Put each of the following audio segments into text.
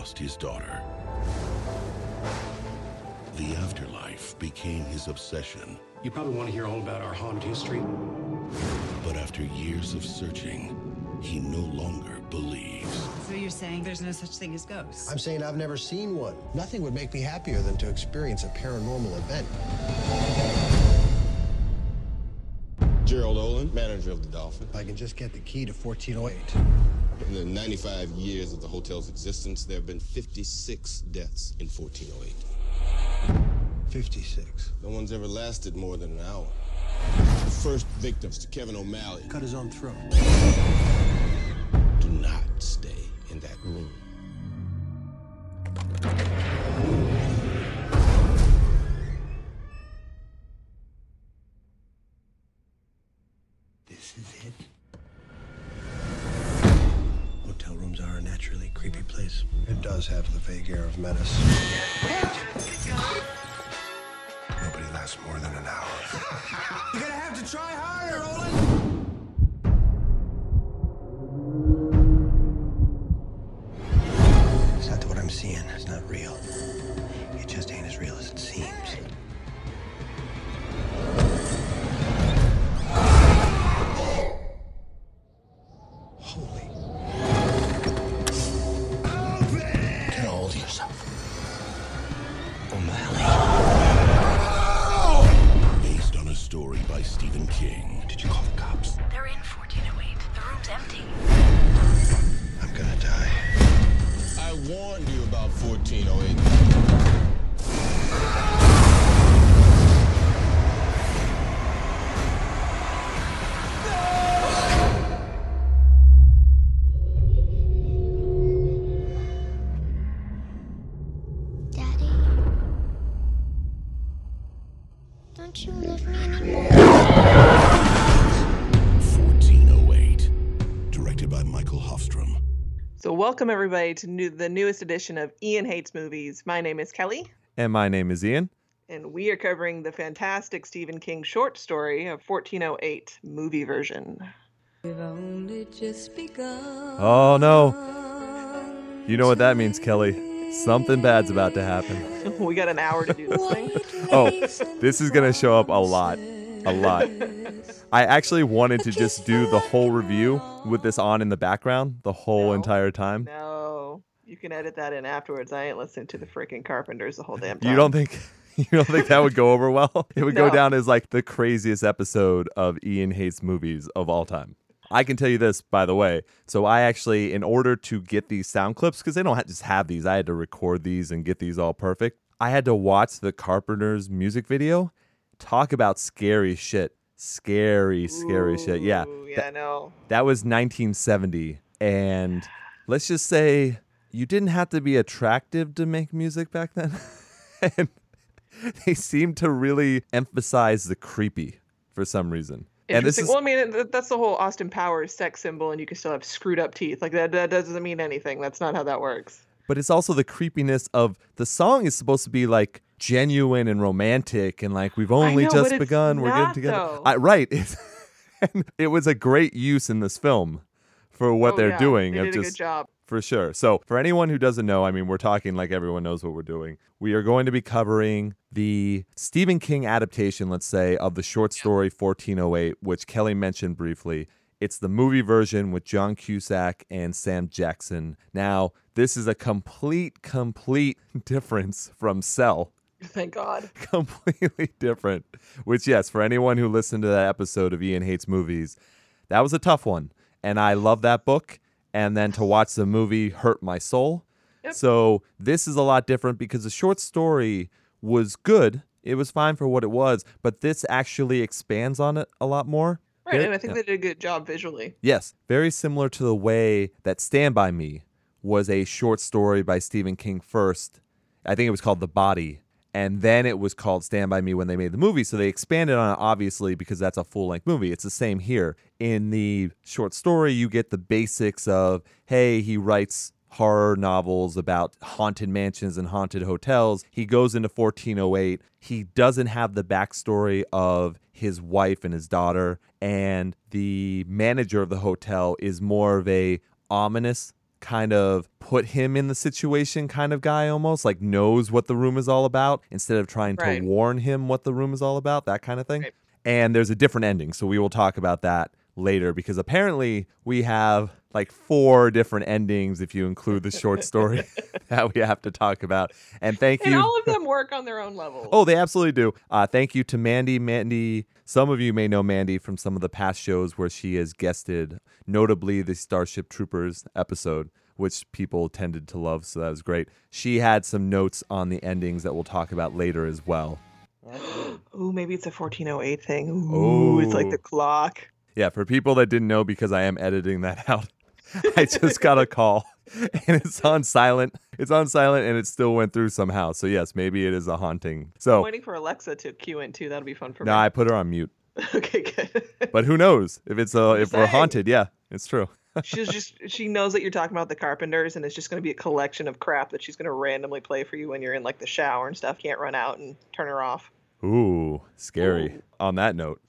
lost his daughter, the afterlife became his obsession. You probably want to hear all about our haunted history. But after years of searching, he no longer believes. So you're saying there's no such thing as ghosts? I'm saying I've never seen one. Nothing would make me happier than to experience a paranormal event. Gerald Olin, manager of the Dolphin. If I can just get the key to 1408. In the 95 years of the hotel's existence, there have been 56 deaths in 1408. 56. No one's ever lasted more than an hour. The first victims to Kevin O'Malley. Cut his own throat. Do not stay in that room. Vague air of menace. Welcome everybody to new, the newest edition of Ian Hates Movies. My name is Kelly, And my name is Ian. and we are covering the fantastic Stephen King short story of 1408 movie version. We've only just begun. Oh no. You know what that means, Kelly. Something bad's about to happen. we got an hour to do this thing. Oh, this is going to show up a lot. A lot. I actually wanted to just do the whole review with this on in the background the whole No. entire time. No, you can edit that in afterwards. I ain't listening to the freaking Carpenters the whole damn time. You don't think you don't think that would go over well? It would go down as like the craziest episode of Ian Hates movies of all time. I can tell you this, by the way. So I actually, in order to get these sound clips, because they don't ha- just have these, I had to record these and get these all perfect. I had to watch the Carpenters music video. Talk about scary shit. Scary, scary shit. Yeah. Ooh, yeah, no. That was 1970. And let's just say you didn't have to be attractive to make music back then. and they seem to really emphasize the creepy for some reason. And this is well, I mean, that's the whole Austin Powers sex symbol, and you can still have screwed up teeth. Like that, that doesn't mean anything. That's not how that works. but it's also the creepiness of the song is supposed to be like genuine and romantic and like we've only know, just begun we're getting together. I, right and it was a great use in this film for what Oh, they're yeah, doing They did a good job. for sure. So, for anyone who doesn't know, I mean, we're talking like everyone knows what we're doing. We are going to be covering the Stephen King adaptation, let's say, of the short story 1408, which Kelly mentioned briefly. It's the movie version with John Cusack and Sam Jackson. Now, this is a complete, complete difference from Cell. Thank God. Completely different. Which, yes, for anyone who listened to that episode of Ian Hates Movies, that was a tough one. And I love that book. And then to watch the movie hurt my soul. So this is a lot different because the short story was good. It was fine for what it was, but this actually expands on it a lot more. Right, Very- and I think yeah. they did a good job visually. Yes, very similar to the way that Stand By Me was a short story by Stephen King first. I think it was called The Body. And then it was called Stand By Me when they made the movie. So they expanded on it, obviously, because that's a full length movie. It's the same here. In the short story, you get the basics of, hey, he writes horror novels about haunted mansions and haunted hotels. He goes into 1408. He doesn't have the backstory of his wife and his daughter, and the manager of the hotel is more of a ominous kind of put him in the situation kind of guy almost like knows what the room is all about instead of trying to warn him what the room is all about that kind of thing Right. and there's a different ending so we will talk about that later because apparently we have like four different endings if you include the short story that we have to talk about and thank And you And all of them work on their own level. Oh, they absolutely do. Uh, thank you to Mandy. Mandy, some of you may know Mandy from some of the past shows where she has guested, notably the Starship Troopers episode, which people tended to love. So that was great. She had some notes on the endings that we'll talk about later as well. Ooh, maybe it's a 1408 thing. Ooh, it's like the clock. Yeah, for people that didn't know, because I am editing that out, I just got a call and it's on silent. It's on silent and it still went through somehow. So, yes, maybe it is a haunting. So I'm So, waiting for Alexa to cue in too. That'll be fun for no, me. No, I put her on mute. okay, good. But who knows if it's uh, if we're haunted? Yeah, it's true. she's just she knows that you're talking about the Carpenters, and it's just going to be a collection of crap that she's going to randomly play for you when you're in like the shower and stuff. Can't run out and turn her off. Ooh, scary. On that note.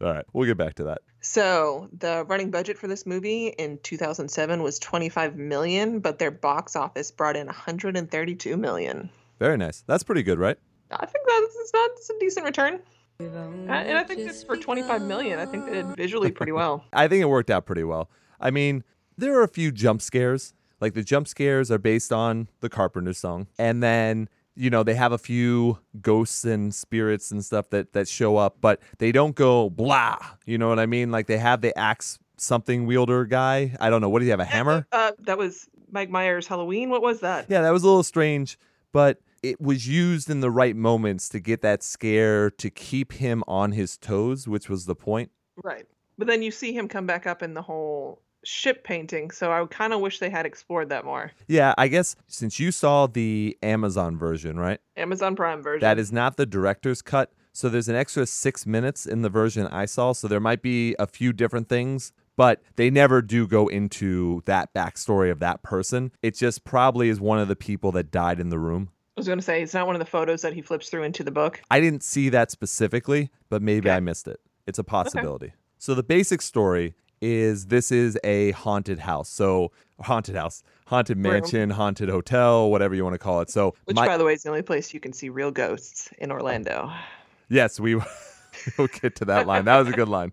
All right, we'll get back to that. So the running budget for this movie in 2007 was 25 million, but their box office brought in 132 million. Very nice. That's pretty good, right? I think that's it's not a decent return. And I think it's for 25 million. I think they did visually pretty well. I think it worked out pretty well. I mean, there are a few jump scares. Like the jump scares are based on the Carpenter song. And then, you know, they have a few ghosts and spirits and stuff that that show up, but they don't go blah. You know what I mean? Like they have the axe something wielder guy. I don't know. What do you have? A hammer? Uh, that was Mike Myers Halloween. What was that? Yeah, that was a little strange, but it was used in the right moments to get that scare to keep him on his toes, which was the point. Right. But then you see him come back up in the whole ship painting, so I kind of wish they had explored that more. Yeah, I guess since you saw the Amazon version, right? Amazon Prime version. That is not the director's cut. So there's an extra six minutes in the version I saw. So there might be a few different things, but they never do go into that backstory of that person. It just probably is one of the people that died in the room. I was going to say it's not one of the photos that he flips through into the book. I didn't see that specifically, but maybe Okay. I missed it. It's a possibility. So the basic story is this is a haunted house. So haunted house, haunted mansion, haunted hotel, whatever you want to call it. So Which, my- by the way, is the only place you can see real ghosts in Orlando. yes, we will get to that line. That was a good line.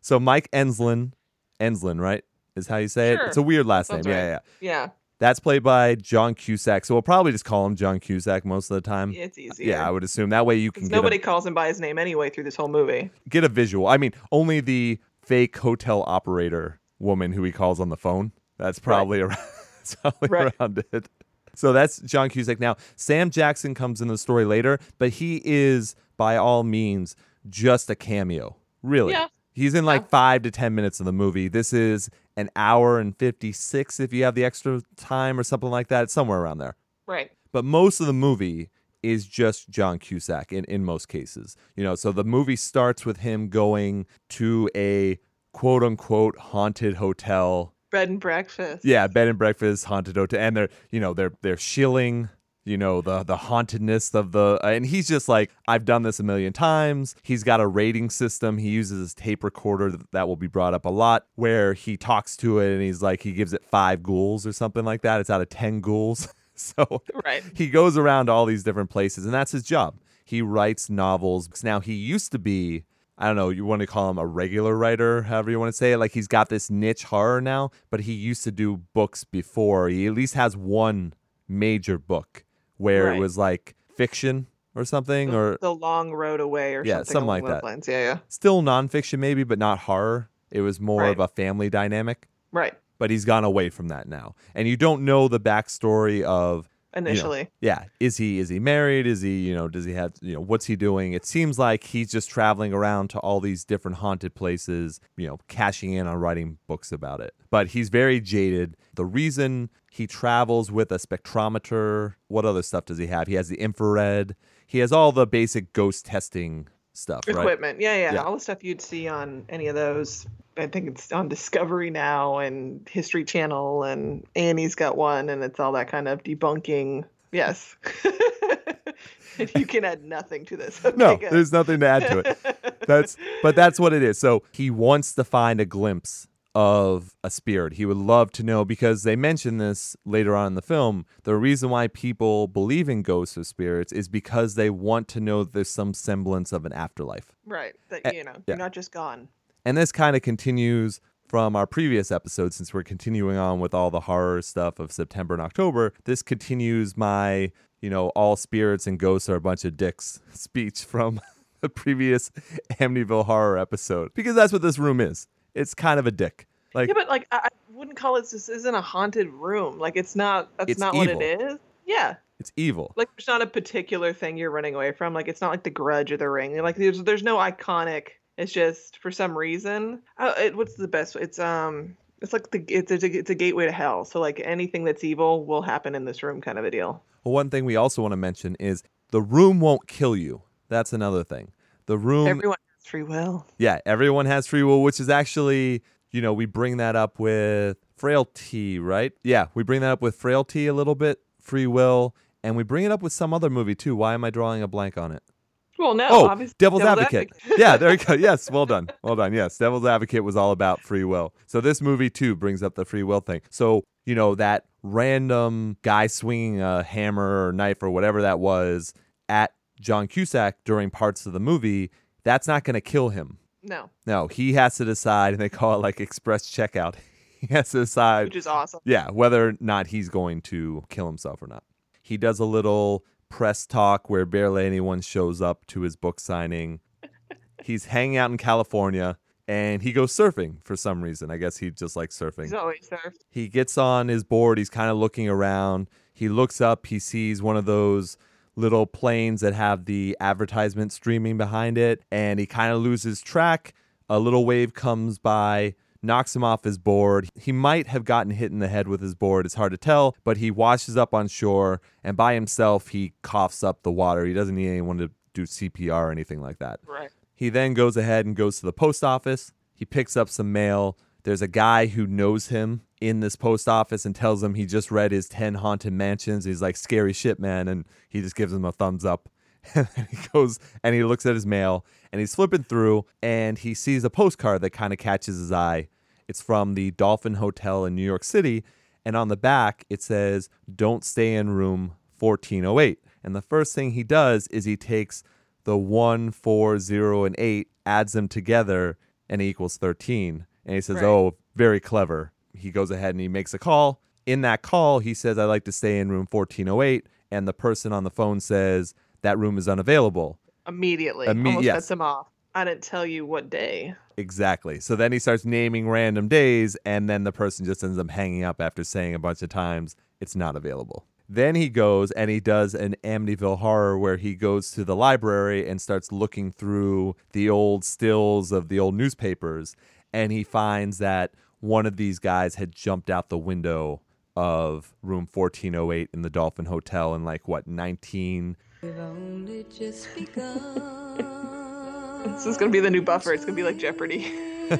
So Mike Enslin, Enslin, right? Is how you say it. It's a weird last Sounds name. Yeah, right. yeah. Yeah, That's played by John Cusack. So we'll probably just call him John Cusack most of the time. it's easier. Yeah, I would assume that way you can get a- nobody calls him by his name anyway through this whole movie. get a visual. I mean, only the fake hotel operator woman who he calls on the phone. That's probably around, that's probably Right. around it. So that's John Cusack. Now, Sam Jackson comes in the story later, but he is by all means just a cameo. Really. Yeah. He's in like five to 10 minutes of the movie. This is an hour and 56 if you have the extra time or something like that. It's somewhere around there Right. but most of the movie is just John Cusack in, in most cases. You know, so the movie starts with him going to a quote unquote haunted hotel. Bed and breakfast. Yeah, bed and breakfast, haunted hotel. And they're, you know, they're they're shilling, you know, the the hauntedness of the and he's just like, I've done this a million times. He's got a rating system. He uses his tape recorder that- that will be brought up a lot, where he talks to it and he's like, he gives it five ghouls or something like that. It's out of ten ghouls. So Right. he goes around all these different places, and that's his job. He writes novels. Now he used to be, I don't know, you want to call him a regular writer, however you want to say it. Like he's got this niche horror now, but he used to do books before. He at least has one major book where it was like fiction or something, or the long road away or Yeah, something, something like that. lines. Yeah, yeah. still nonfiction maybe, but not horror. It was more of a family dynamic. Right. But he's gone away from that now, and you don't know the backstory of you know, Initially. yeah is he is he married? Is he you know does he have you know what's he doing? It seems like he's just traveling around to all these different haunted places you know cashing in on writing books about it. But he's very jaded. The reason he travels with a spectrometer what other stuff does he have? He has the infrared. He has all the basic ghost testing stuff, right? Equipment. Yeah, yeah, Yeah. All the stuff you'd see on any of those. I think it's on Discovery now and History Channel and Annie's got one and it's all that kind of debunking. Yes. you can add nothing to this. Okay, No, good. there's nothing to add to it. That's but that's what it is. So he wants to find a glimpse of a spirit. He would love to know because they mention this later on in the film. The reason why people believe in ghosts or spirits is because they want to know there's some semblance of an afterlife. right. That you know, yeah. you're not just gone. And this kind of continues from our previous episode since we're continuing on with all the horror stuff of September and October. This continues my, you know, all spirits and ghosts are a bunch of dicks speech from the previous Amityville horror episode because that's what this room is. It's kind of a dick. Like yeah, but like I, I wouldn't call it. This isn't a haunted room. Like it's not. That's It's not what it is. Yeah. it's evil. Like there's not a particular thing you're running away from. Like it's not like the Grudge or the Ring. Like there's there's no iconic. It's just for some reason. Uh, it, what's the best? It's um. It's like the it's a, it's a gateway to hell. So like anything that's evil will happen in this room, kind of a deal. Well, one thing we also want to mention is the room won't kill you. That's another thing. The room Everyone free will. Yeah, everyone has free will, which is actually, you know, we bring that up with frailty, right? Yeah, we bring that up with frailty a little bit, free will, and we bring it up with some other movie too. Why am I drawing a blank on it? Well, no. oh, obviously, Devil's, Advocate. yeah, there you go. Yes, well done. Well done. Yes, Devil's Advocate was all about free will. So this movie too brings up the free will thing. So, you know, that random guy swinging a hammer or knife or whatever that was at John Cusack during parts of the movie, that's not going to kill him. no, No, he has to decide, and they call it like express checkout. He has to decide, which is awesome. yeah, whether or not he's going to kill himself or not. He does a little press talk where barely anyone shows up to his book signing. he's hanging out in California and he goes surfing for some reason. I guess he just likes surfing. He's always there. He gets on his board. He's kind of looking around. He looks up. He sees one of those little planes that have the advertisement streaming behind it, and he kind of loses track. A little wave comes by, knocks him off his board. He might have gotten hit in the head with his board. It's hard to tell, but he washes up on shore, and by himself, he coughs up the water. He doesn't need anyone to do CPR or anything like that. Right. He then goes ahead and goes to the post office. He picks up some mail. There's a guy who knows him in this post office and tells him he just read his 10 haunted mansions. He's like, scary shit, man. And he just gives him a thumbs up. And then he goes and he looks at his mail and he's flipping through and he sees a postcard that kind of catches his eye. It's from the Dolphin Hotel in New York City. And on the back, it says, Don't stay in room 1408. And the first thing he does is he takes the 1, 4, 0, and 8, adds them together, and equals 13. And he says, Right. Oh, very clever. He goes ahead and he makes a call. In that call, he says, I'd like to stay in room 1408. And the person on the phone says, That room is unavailable. Immediately. Imme- Almost yes. sets him off. I didn't tell you what day. Exactly. So then he starts naming random days, and then the person just ends up hanging up after saying a bunch of times it's not available. Then he goes and he does an Amityville horror where he goes to the library and starts looking through the old stills of the old newspapers, and he finds that one of these guys had jumped out the window of room 1408 in the Dolphin Hotel in like what 19 We've only just begun. This is gonna be the new buffer. It's gonna be like Jeopardy.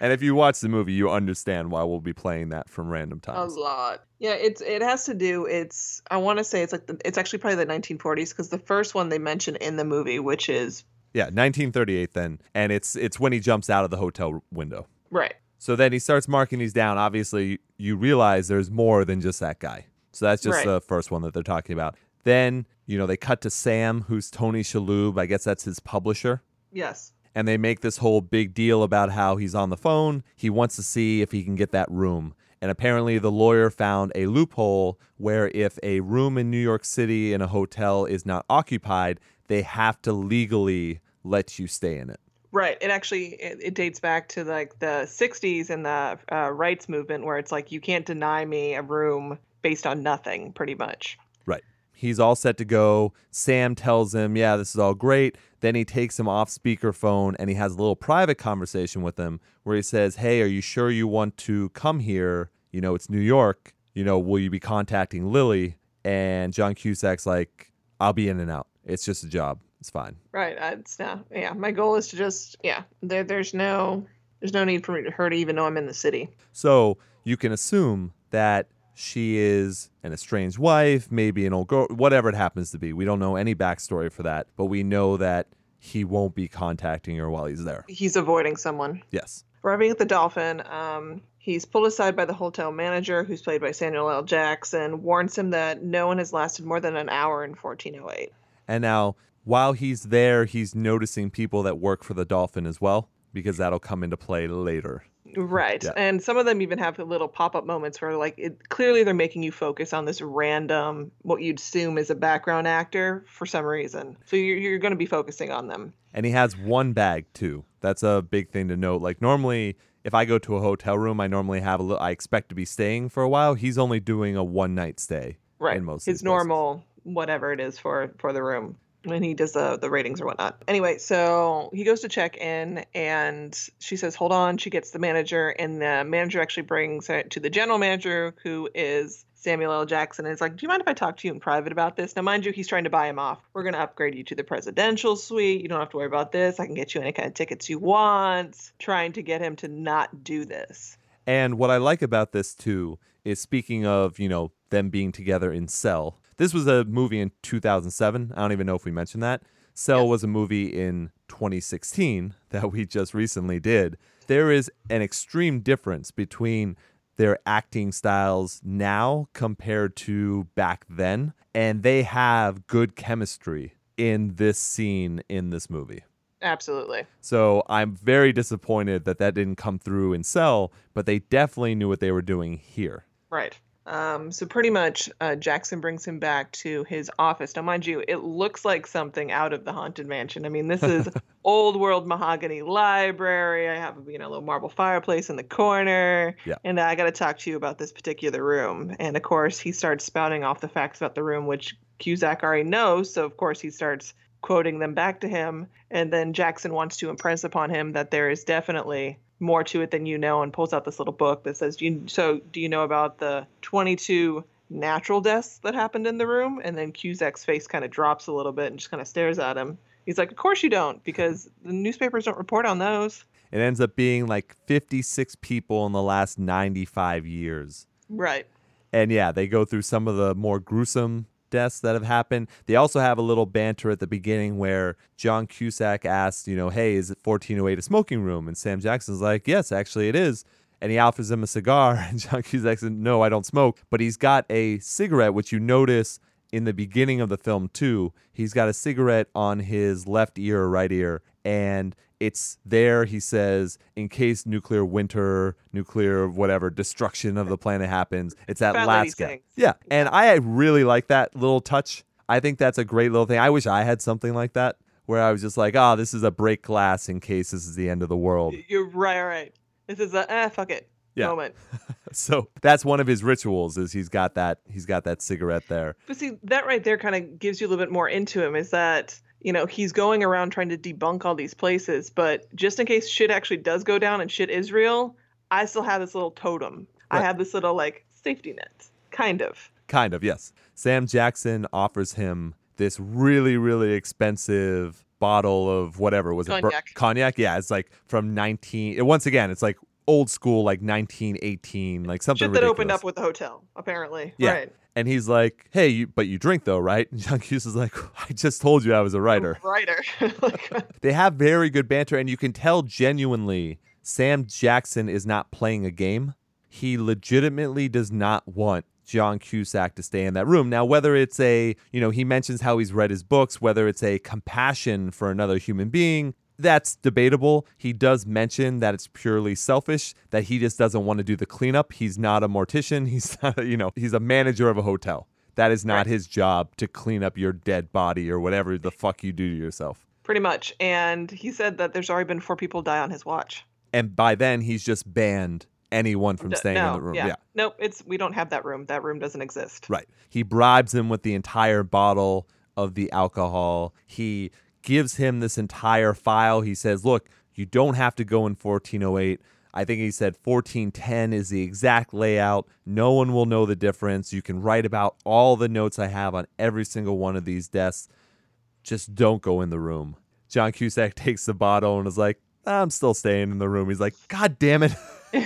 and if you watch the movie you understand why we'll be playing that from random times. A lot. Yeah, it's it has to do. It's I want to say it's like the, it's actually probably the 1940s because the first one they mention in the movie, which is Yeah, 1938 then, and it's it's when he jumps out of the hotel window. right. So then he starts marking these down. Obviously, you realize there's more than just that guy. So that's just Right. the first one that they're talking about. Then, you know, they cut to Sam, who's Tony Shalhoub. I guess that's his publisher. Yes. And they make this whole big deal about how he's on the phone. He wants to see if he can get that room. And apparently, the lawyer found a loophole where if a room in New York City in a hotel is not occupied, they have to legally let you stay in it. Right. It actually it, it dates back to like the 60s and the uh, rights movement where it's like you can't deny me a room based on nothing, pretty much. Right. He's all set to go. Sam tells him, Yeah, this is all great. Then he takes him off speakerphone and he has a little private conversation with him where he says, Hey, are you sure you want to come here? You know, it's New York. You know, will you be contacting Lily? And John Cusack's like, I'll be in and out. It's just a job. It's fine. Right. It's no. Yeah. My goal is to just yeah. There. There's no. There's no need for me to her to even know I'm in the city. So you can assume that she is an estranged wife, maybe an old girl, whatever it happens to be. We don't know any backstory for that, but we know that he won't be contacting her while he's there. He's avoiding someone. Yes. Arriving at the Dolphin, um, he's pulled aside by the hotel manager, who's played by Samuel L. Jackson, warns him that no one has lasted more than an hour in 1408. And now, while he's there, he's noticing people that work for the Dolphin as well, because that'll come into play later. Right. Yeah. And some of them even have little pop up moments where, like, it, clearly they're making you focus on this random, what you'd assume is a background actor for some reason. So you're, you're going to be focusing on them. And he has one bag too. That's a big thing to note. Like normally, if I go to a hotel room, I normally have a little. I expect to be staying for a while. He's only doing a one night stay. Right. In most His places. normal, whatever it is for for the room. When he does the, the ratings or whatnot. Anyway, so he goes to check in and she says, Hold on. She gets the manager, and the manager actually brings it to the general manager, who is Samuel L. Jackson. And it's like, Do you mind if I talk to you in private about this? Now, mind you, he's trying to buy him off. We're going to upgrade you to the presidential suite. You don't have to worry about this. I can get you any kind of tickets you want. Trying to get him to not do this. And what I like about this too is speaking of, you know, them being together in Cell. This was a movie in 2007. I don't even know if we mentioned that. Cell Yes. was a movie in 2016 that we just recently did. There is an extreme difference between their acting styles now compared to back then, and they have good chemistry in this scene in this movie. Absolutely. So I'm very disappointed that that didn't come through in Cell, but they definitely knew what they were doing here. Right. Um, so pretty much, uh, Jackson brings him back to his office. Now, mind you, it looks like something out of the haunted mansion. I mean, this is old world mahogany library. I have you know a little marble fireplace in the corner. Yeah. And I got to talk to you about this particular room. And of course, he starts spouting off the facts about the room, which Cusack already knows. So of course, he starts quoting them back to him. And then Jackson wants to impress upon him that there is definitely more to it than you know and pulls out this little book that says do you, so do you know about the 22 natural deaths that happened in the room? And then cusack's face kind of drops a little bit and just kind of stares at him. He's like of course you don't because the newspapers don't report on those. It ends up being like 56 people in the last 95 years. right. And yeah, they go through some of the more gruesome deaths that have happened. They also have a little banter at the beginning where John Cusack asks, you know, hey, is it 1408 a smoking room? And Sam Jackson's like, yes, actually it is. And he offers him a cigar. And John Cusack says, no, I don't smoke. But he's got a cigarette, which you notice in the beginning of the film too. He's got a cigarette on his left ear or right ear. And it's there, he says, in case nuclear winter, nuclear whatever, destruction of the planet happens. It's at last Yeah. And I really like that little touch. I think that's a great little thing. I wish I had something like that where I was just like, oh, this is a break glass in case this is the end of the world. you're right right this is a eh, fuck it Yeah. moment So that's one of his rituals is he's got that he's got that cigarette there. But see, that right there kind of gives you a little bit more into him is that, you know, he's going around trying to debunk all these places, but just in case shit actually does go down and shit is real, I still have this little totem. I have this little, like, safety net. Kind of. Kind of, yes. Sam Jackson offers him this really, really expensive bottle of whatever was it? Bur- Cognac. Cognac, yeah. It's like from nineteen. It, once again, it's like old school, like nineteen eighteen, like something. Shit that opened up with the hotel, apparently. Yeah. Right. And he's like, "Hey, you, but you drink though, right?" And John Hughes is like, "I just told you I was a writer." Writer. Uh, they have very good banter, and you can tell genuinely Sam Jackson is not playing a game. He legitimately does not want John Cusack to stay in that room. Now, whether it's a, you know, he mentions how he's read his books, whether it's a compassion for another human being, that's debatable. He does mention that it's purely selfish, that he just doesn't want to do the cleanup. He's not a mortician. He's not, you know, he's a manager of a hotel. That is not Right. his job to clean up your dead body or whatever the fuck you do to yourself. pretty much. And he said that there's already been four people die on his watch. and by then he's just banned anyone from staying no, in the room. Yeah. Yeah. Nope. It's we don't have that room. That room doesn't exist. Right. He bribes him with the entire bottle of the alcohol. He gives him this entire file. He says, "Look, you don't have to go in 1408. I think he said 1410 is the exact layout. No one will know the difference. You can write about all the notes I have on every single one of these desks. just don't go in the room. John Cusack takes the bottle and is like, I'm still staying in the room. He's like, God damn it.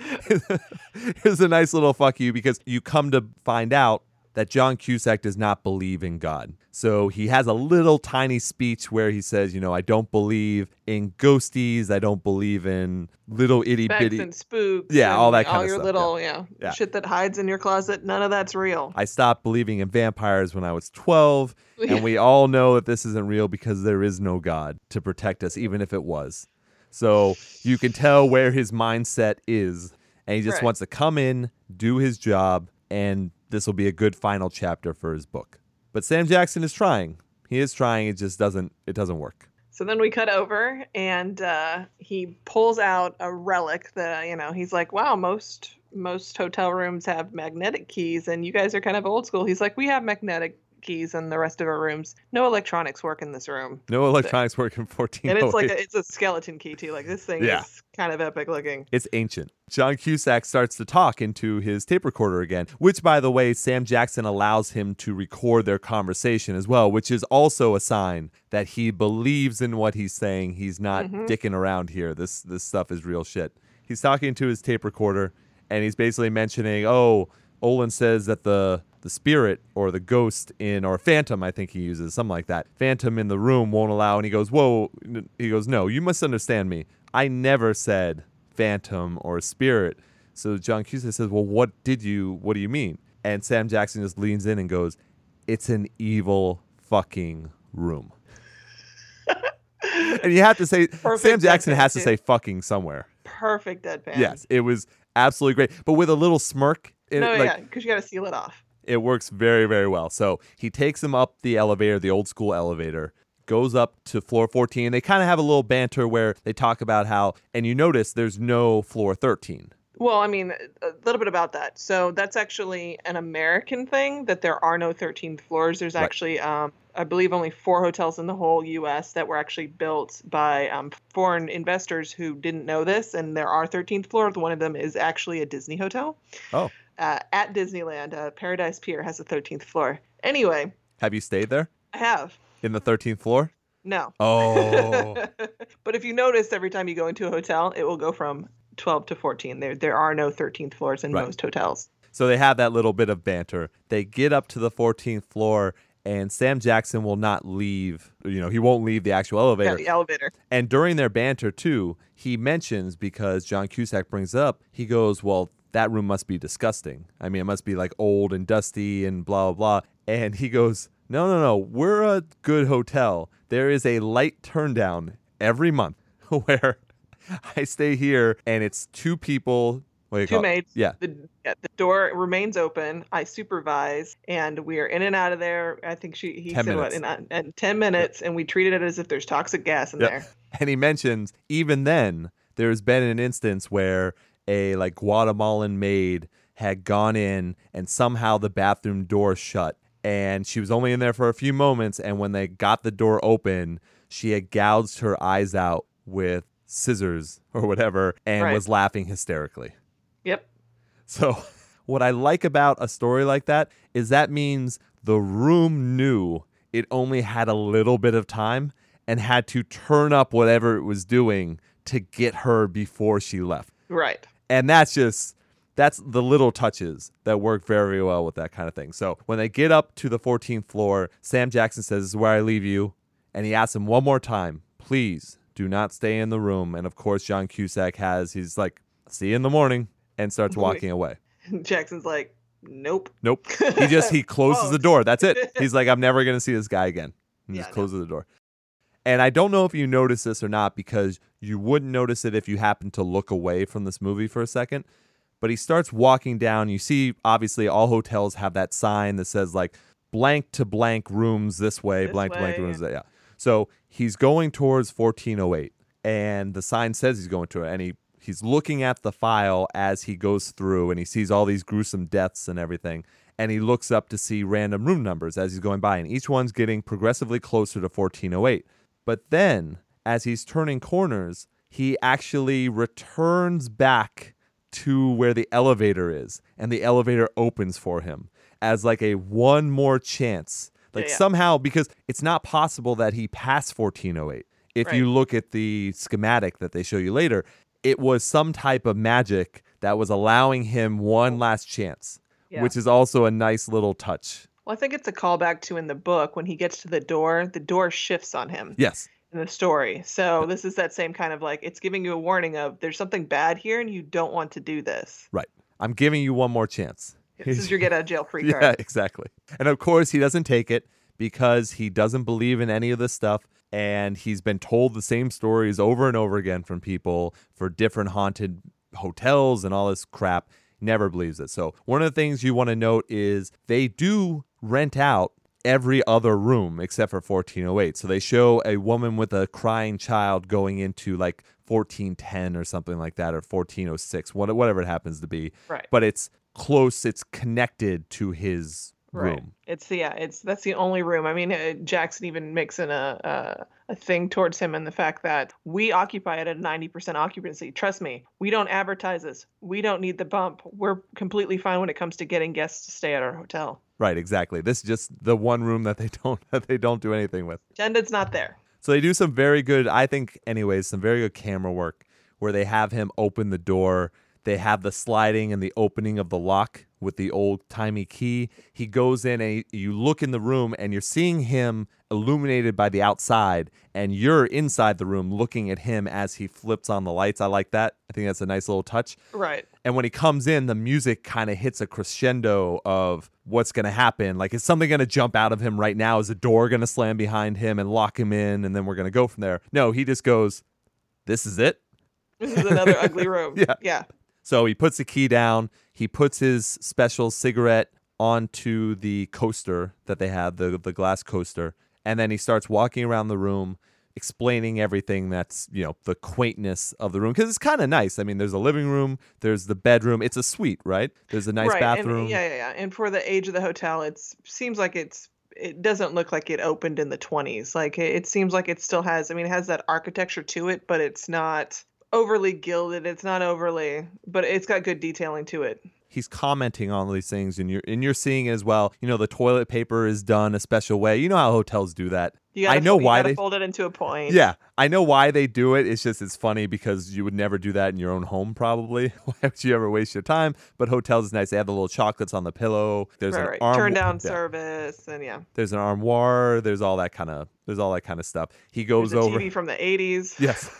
Here's a nice little fuck you because you come to find out that John Cusack does not believe in God. So he has a little tiny speech where he says, you know, I don't believe in ghosties. I don't believe in little itty bitty. and spooks. Yeah, all that kind all of stuff. All your little, yeah. Yeah. shit that hides in your closet. None of that's real. I stopped believing in vampires when I was 12, and we all know that this isn't real because there is no God to protect us, even if it was. So you can tell where his mindset is, and he just Right. wants to come in, do his job, and this will be a good final chapter for his book. But Sam Jackson is trying. He is trying. It just doesn't. It doesn't work. So then we cut over, and uh, he pulls out a relic that you know. He's like, "Wow, most most hotel rooms have magnetic keys, and you guys are kind of old school." He's like, "We have magnetic keys in the rest of our rooms. No electronics work in this room." No electronics work in 14. And it's like a, it's a skeleton key too. Like this thing Yeah. is kind of epic looking. It's ancient. John Cusack starts to talk into his tape recorder again, which, by the way, Sam Jackson allows him to record their conversation as well, which is also a sign that he believes in what he's saying. He's not Mhm. dicking around here. This this stuff is real shit. He's talking to his tape recorder, and he's basically mentioning, "Oh, Olin says that the the spirit or the ghost in or phantom, I think he uses something like that. Phantom in the room won't allow." And he goes, "Whoa!" He goes, "No, you must understand me. I never said." phantom or spirit. So John Cusack says, "Well, what did you? What do you mean?" And Sam Jackson just leans in and goes, "It's an evil fucking room." and you have to say, Perfect Sam Jackson has to too. say "fucking" somewhere. Perfect deadpan. Yes, it was absolutely great, but with a little smirk. It, No, like, yeah, because you got to seal it off. it works very, very well. So he takes him up the elevator, the old school elevator, goes up to floor 14. They kind of have a little banter where they talk about how, and you notice there's no floor 13. Well, I mean, a little bit about that. So that's actually an American thing that there are no 13th floors. There's Right. actually, um, I believe, only four hotels in the whole U.S. that were actually built by um, foreign investors who didn't know this, and there are 13th floors. One of them is actually a Disney hotel Oh, uh, at Disneyland. Uh, Paradise Pier has a 13th floor. Anyway, have you stayed there I have in the 13th floor? no. Oh, but if you notice, every time you go into a hotel, it will go from 12 to 14. There, there are no 13th floors in Right. most hotels. so they have that little bit of banter. They get up to the 14th floor, and Sam Jackson will not leave. You know, he won't leave the actual elevator. Yeah, the elevator. And during their banter too, he mentions because John Cusack brings up, he goes, "Well, that room must be disgusting. I mean, it must be like old and dusty and blah blah blah." And he goes, "No, no, no. We're a good hotel. There is a light turn down every month where I stay here, and it's two people. Two maids. Yeah, The, the door remains open. I supervise, and we are in and out of there. I think she he 10 said what in, uh, in ten minutes, and we treated it as if there's toxic gas in Yep. there. And he mentions even then there's been an instance where a like Guatemalan maid had gone in and somehow the bathroom door shut and she was only in there for a few moments and when they got the door open she had gouged her eyes out with scissors or whatever and Right. was laughing hysterically. Yep. So, what I like about a story like that is that means the room knew it only had a little bit of time and had to turn up whatever it was doing to get her before she left. Right. And that's just that's the little touches that work very well with that kind of thing. So, when they get up to the 14th floor, Sam Jackson says, "This is where I leave you." And he asks him one more time, "Please do not stay in the room." And of course, John Cusack has he's like, "See you in the morning." And starts walking away. Jackson's like, nope. Nope. He just he closes the door. That's it. He's like, I'm never gonna see this guy again. And Yeah, just no. closes the door. And I don't know if you notice this or not because you wouldn't notice it if you happen to look away from this movie for a second. But he starts walking down. You see, obviously, all hotels have that sign that says like blank to blank rooms this way, This blank to blank rooms that. Yeah. So he's going towards 1408, and the sign says he's going to it, and he he's looking at the file as he goes through, and he sees all these gruesome deaths and everything, and he looks up to see random room numbers as he's going by, and each one's getting progressively closer to 1408. But then, as he's turning corners, he actually returns back to where the elevator is, and the elevator opens for him as like a one more chance Like yeah. somehow, because it's not possible that he passed 1408. If Right. you look at the schematic that they show you later, it was some type of magic that was allowing him one last chance, Yeah. which is also a nice little touch. Well, I think it's a callback to in the book when he gets to the door, the door shifts on him Yes. In the story. So this is that same kind of like it's giving you a warning of there's something bad here and you don't want to do this. Right. I'm giving you one more chance. This is your get out of jail free card. Yeah, exactly. And of course, he doesn't take it because he doesn't believe in any of this stuff. And he's been told the same stories over and over again from people for different haunted hotels and all this crap. Never believes it. So, one of the things you want to note is they do rent out every other room except for 1408. So, they show a woman with a crying child going into like 1410 or something like that, or 1406, whatever it happens to be. Right. But it's close, it's connected to his Right. room. It's yeah. It's that's the only room. I mean, uh, Jackson even makes in a, a a thing towards him and the fact that we occupy it at a ninety percent occupancy. Trust me, we don't advertise this. We don't need the bump. We're completely fine when it comes to getting guests to stay at our hotel. Right, exactly. This is just the one room that they don't that they don't do anything with. Agenda's not there. So they do some very good, I think, anyways, some very good camera work where they have him open the door. They have the sliding and the opening of the lock with the old timey key. He goes in and you look in the room and you're seeing him illuminated by the outside, and you're inside the room looking at him as he flips on the lights. I like that. I think that's a nice little touch. Right. And when he comes in, the music kind of hits a crescendo of what's going to happen. Like, is something going to jump out of him right now? Is a door going to slam behind him and lock him in? And then we're going to go from there. No, he just goes, This is it. This is another ugly room. Yeah. Yeah. So he puts the key down. He puts his special cigarette onto the coaster that they have, the, the glass coaster. And then he starts walking around the room, explaining everything that's, you know, the quaintness of the room. Because it's kind of nice. I mean, there's a living room, there's the bedroom. It's a suite, right? There's a nice right. bathroom. And, yeah, yeah, yeah. And for the age of the hotel, it seems like it's it doesn't look like it opened in the 20s. Like it, it seems like it still has. I mean, it has that architecture to it, but it's not overly gilded. It's not overly, but it's got good detailing to it. he's commenting on these things and you're and you're seeing as well you know the toilet paper is done a special way you know how hotels do that You gotta, i know why they fold it into a point. yeah i know why they do it it's just it's funny because you would never do that in your own home probably why would you ever waste your time but hotels is nice they have the little chocolates on the pillow there's Right, an right. arm Turn down yeah. service and yeah. there's an armoire there's all that kind of there's all that kind of stuff he goes over TV from the 80s. Yes.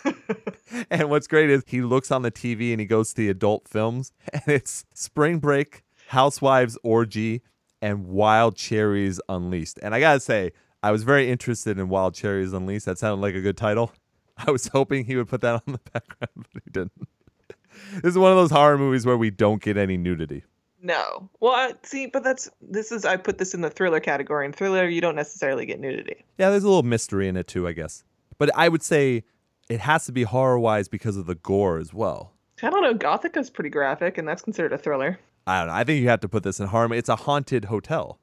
and what's great is he looks on the TV and he goes to the adult films, and it's Spring Break, Housewives Orgy, and Wild Cherries Unleashed. And I gotta say, I was very interested in Wild Cherries Unleashed. That sounded like a good title. I was hoping he would put that on the background, but he didn't. this is one of those horror movies where we don't get any nudity. No. Well, I, see, but that's this is I put this in the thriller category. In thriller, you don't necessarily get nudity. Yeah, there's a little mystery in it too, I guess. But I would say it has to be horror wise because of the gore as well. I don't know. Gothika's pretty graphic, and that's considered a thriller. I don't know. I think you have to put this in horror. It's a haunted hotel.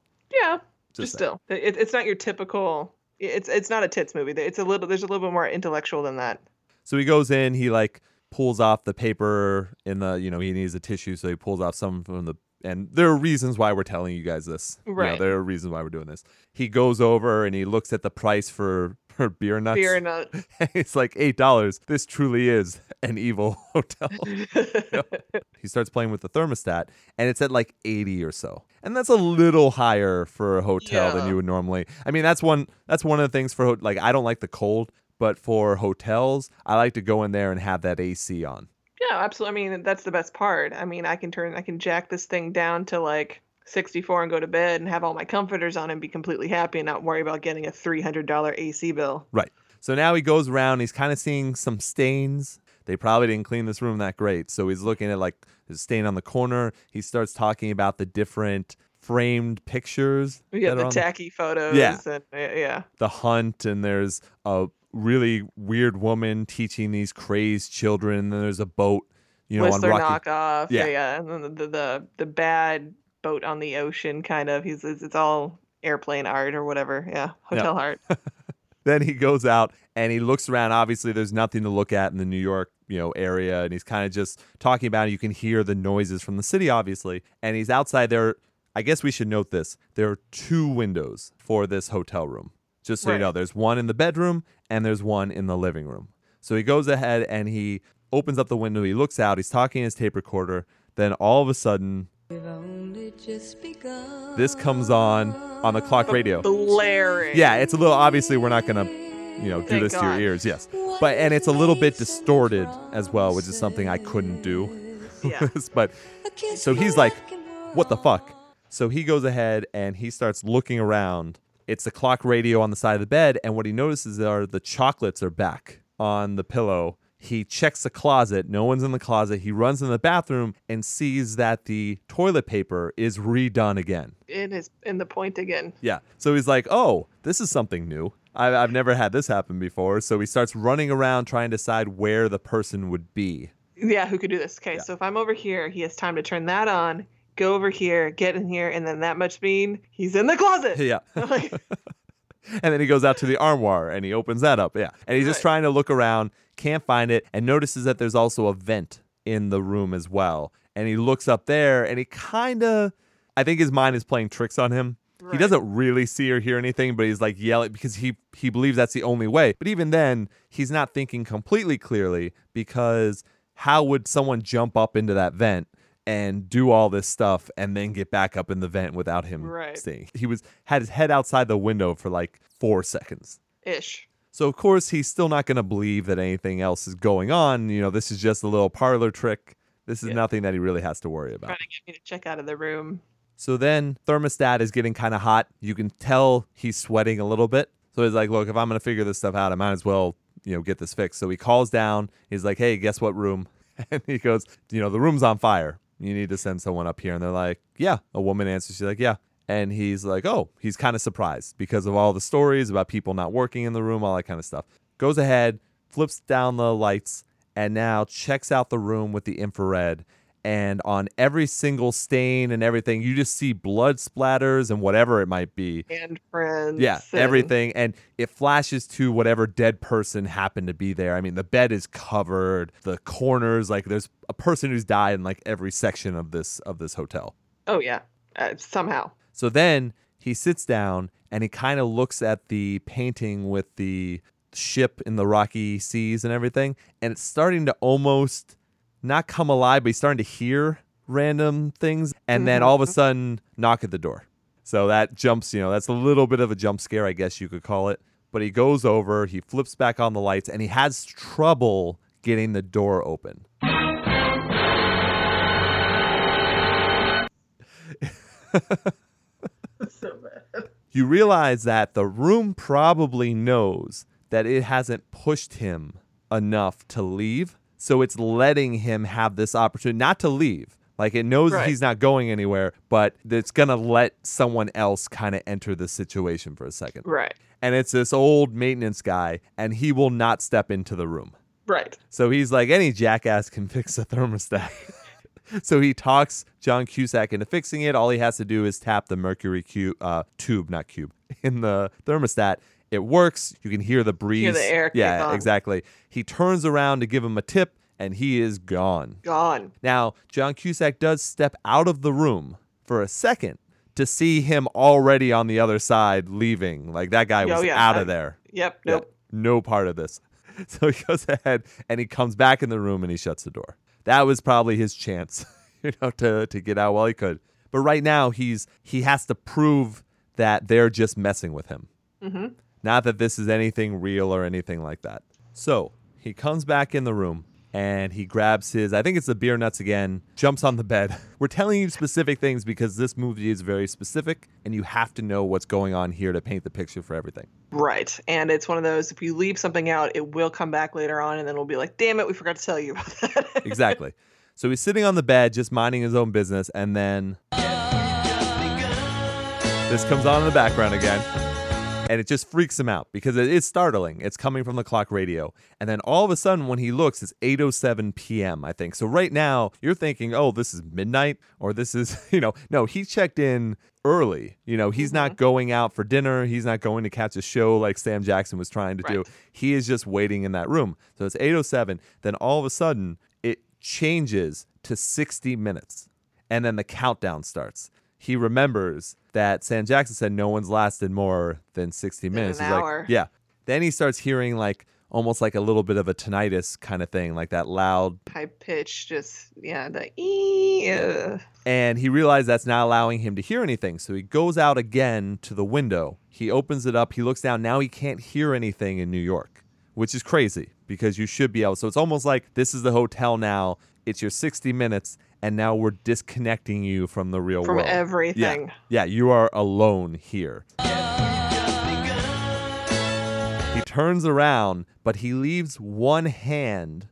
Just just still, it, it's not your typical. It's it's not a tits movie. It's a little. There's a little bit more intellectual than that. So he goes in, he like pulls off the paper in the, you know, he needs a tissue, so he pulls off some from the and there are reasons why we're telling you guys this. You know, Right. there are reasons why we're doing this. He goes over and he looks at the price for for beer nuts. Beer nut. it's like eight dollars. This truly is an evil hotel. he starts playing with the thermostat and it's at like 80 or so and that's a little higher for a hotel than you would normally i mean that's one that's one of the things for like i don't like the cold but for hotels i like to go in there and have that ac on Yeah, absolutely. I mean, that's the best part. I mean, I can turn, I can jack this thing down to like 64 and go to bed and have all my comforters on and be completely happy and not worry about getting a $300 AC bill. right so now he goes around he's kind of seeing some stains they probably didn't clean this room that great so he's looking at like a stain on the corner he starts talking about the different framed pictures We got that are the tacky photos. Yeah. And, uh, yeah. the hunt and there's a really weird woman teaching these crazed children and then there's a boat you know Whistler knockoff. Yeah. Yeah. yeah. And then the, the, the, the bad boat on the ocean kind of. He's It's, it's all airplane art or whatever. Yeah. Hotel art. then he goes out and he looks around obviously there's nothing to look at in the New York you know area and he's kind of just talking about it you can hear the noises from the city obviously and he's outside there I guess we should note this. There are two windows for this hotel room. Just so you know, there's one in the bedroom and there's one in the living room. So he goes ahead and he opens up the window. He looks out. He's talking in his tape recorder. Then all of a sudden, We've only just begun. this comes on on the clock radio. Blaring. Yeah, it's a little obviously we're not gonna, you know, do Thank this to your ears. Yes, but and it's a little bit distorted as well, which is something I couldn't do. Yeah. but so he's like, what the fuck? So he goes ahead and he starts looking around. It's the clock radio on the side of the bed, and what he notices are the chocolates are back on the pillow. He checks the closet. No one's in the closet. He runs in the bathroom and sees that the toilet paper is redone again. It is in the point again. Yeah. So he's like, oh, this is something new. I've, I've never had this happen before. So he starts running around trying to decide where the person would be. Yeah, who could do this? Okay, so if I'm over here, he has time to turn that on, go over here, get in here, and then that much mean he's in the closet. Yeah. And then he goes out to the armoire and he opens that up. Yeah. And he's just trying to look around, can't find it, and notices that there's also a vent in the room as well. And he looks up there and he kind of, I think his mind is playing tricks on him. He doesn't really see or hear anything, but he's like yelling because he he believes that's the only way. But even then, he's not thinking completely clearly because how would someone jump up into that vent and do all this stuff and then get back up in the vent without him Right. seeing? He was had his head outside the window for like four seconds. ish. So of course he's still not going to believe that anything else is going on. You know, this is just a little parlor trick. This is Yeah. nothing that he really has to worry about. Trying to get me to check out of the room. So then thermostat is getting kind of hot. You can tell he's sweating a little bit. So he's like, look, if I'm going to figure this stuff out, I might as well, you know, get this fixed. So he calls down. He's like, hey, guess what room? And he goes, you know, the room's on fire. You need to send someone up here. And they're like, yeah. A woman answers. She's like, yeah. And he's like, oh, he's kind of surprised because of all the stories about people not working in the room, all that kind of stuff. Goes ahead, flips down the lights, and now checks out the room with the infrared. And on every single stain and everything, you just see blood splatters and whatever it might be. And friends. Yeah, and- everything. And it flashes to whatever dead person happened to be there. I mean, the bed is covered, the corners, like there's a person who's died in like every section of this of this hotel. Oh yeah. Uh, somehow. So then he sits down and he kind of looks at the painting with the ship in the rocky seas and everything, and it's starting to almost not come alive, but he's starting to hear random things, and then all of a mm-hmm. sudden knock at the door. So that jumps, you know, that's a little bit of a jump scare, I guess you could call it. But he goes over, he flips back on the lights, and he has trouble getting the door open. so bad. you realize that the room probably knows that it hasn't pushed him enough to leave. So it's letting him have this opportunity not to leave. Like it knows Right. he's not going anywhere, but it's going to let someone else kind of enter the situation for a second. Right. And it's this old maintenance guy, and he will not step into the room. Right. So he's like, any jackass can fix a thermostat. so he talks John Cusack into fixing it. All he has to do is tap the mercury cube, uh, tube, not cube, in the thermostat. It works. You can hear the breeze. the air Yeah, exactly. He turns around to give him a tip, and he is gone. Gone. Now, John Cusack does step out of the room for a second to see him already on the other side leaving. Like that guy Oh, was yeah, out I- of there. Yep. Nope. no part of this. So he goes ahead and he comes back in the room and he shuts the door. That was probably his chance, you know, to to get out while he could. But right now he's he has to prove that they're just messing with him. Mm-hmm. Not that this is anything real or anything like that. So he comes back in the room and he grabs his, I think it's the beer nuts again, jumps on the bed. We're telling you specific things because this movie is very specific and you have to know what's going on here to paint the picture for everything. Right. And it's one of those if you leave something out, it will come back later on and then we'll be like, damn it, we forgot to tell you about that. exactly. So he's sitting on the bed, just minding his own business, and then this comes on in the background again, and it just freaks him out because it is startling. It's coming from the clock radio, and then all of a sudden, when he looks, it's 8:07 p.m. I think. So right now, you're thinking, "Oh, this is midnight," or "This is," you know, no, he checked in early. You know, he's not mm-hmm. going out for dinner. He's not going to catch a show like Sam Jackson was trying to do. He is just waiting in that room. So it's 8:07. Then all of a sudden, it changes to 60 minutes, and then the countdown starts. He remembers that Sam Jackson said no one's lasted more than 60 minutes. an He's like, hour. yeah. Then he starts hearing like almost like a little bit of a tinnitus kind of thing, like that loud High pitch, just yeah, the ee. ugh. and he realized that's not allowing him to hear anything. So he goes out again to the window. He opens it up. He looks down. Now he can't hear anything in New York, which is crazy because you should be able. So it's almost like this is the hotel now. It's your 60 minutes, and now we're disconnecting you from the real From world. From everything. Yeah. yeah, you are alone here. He turns around, but he leaves one hand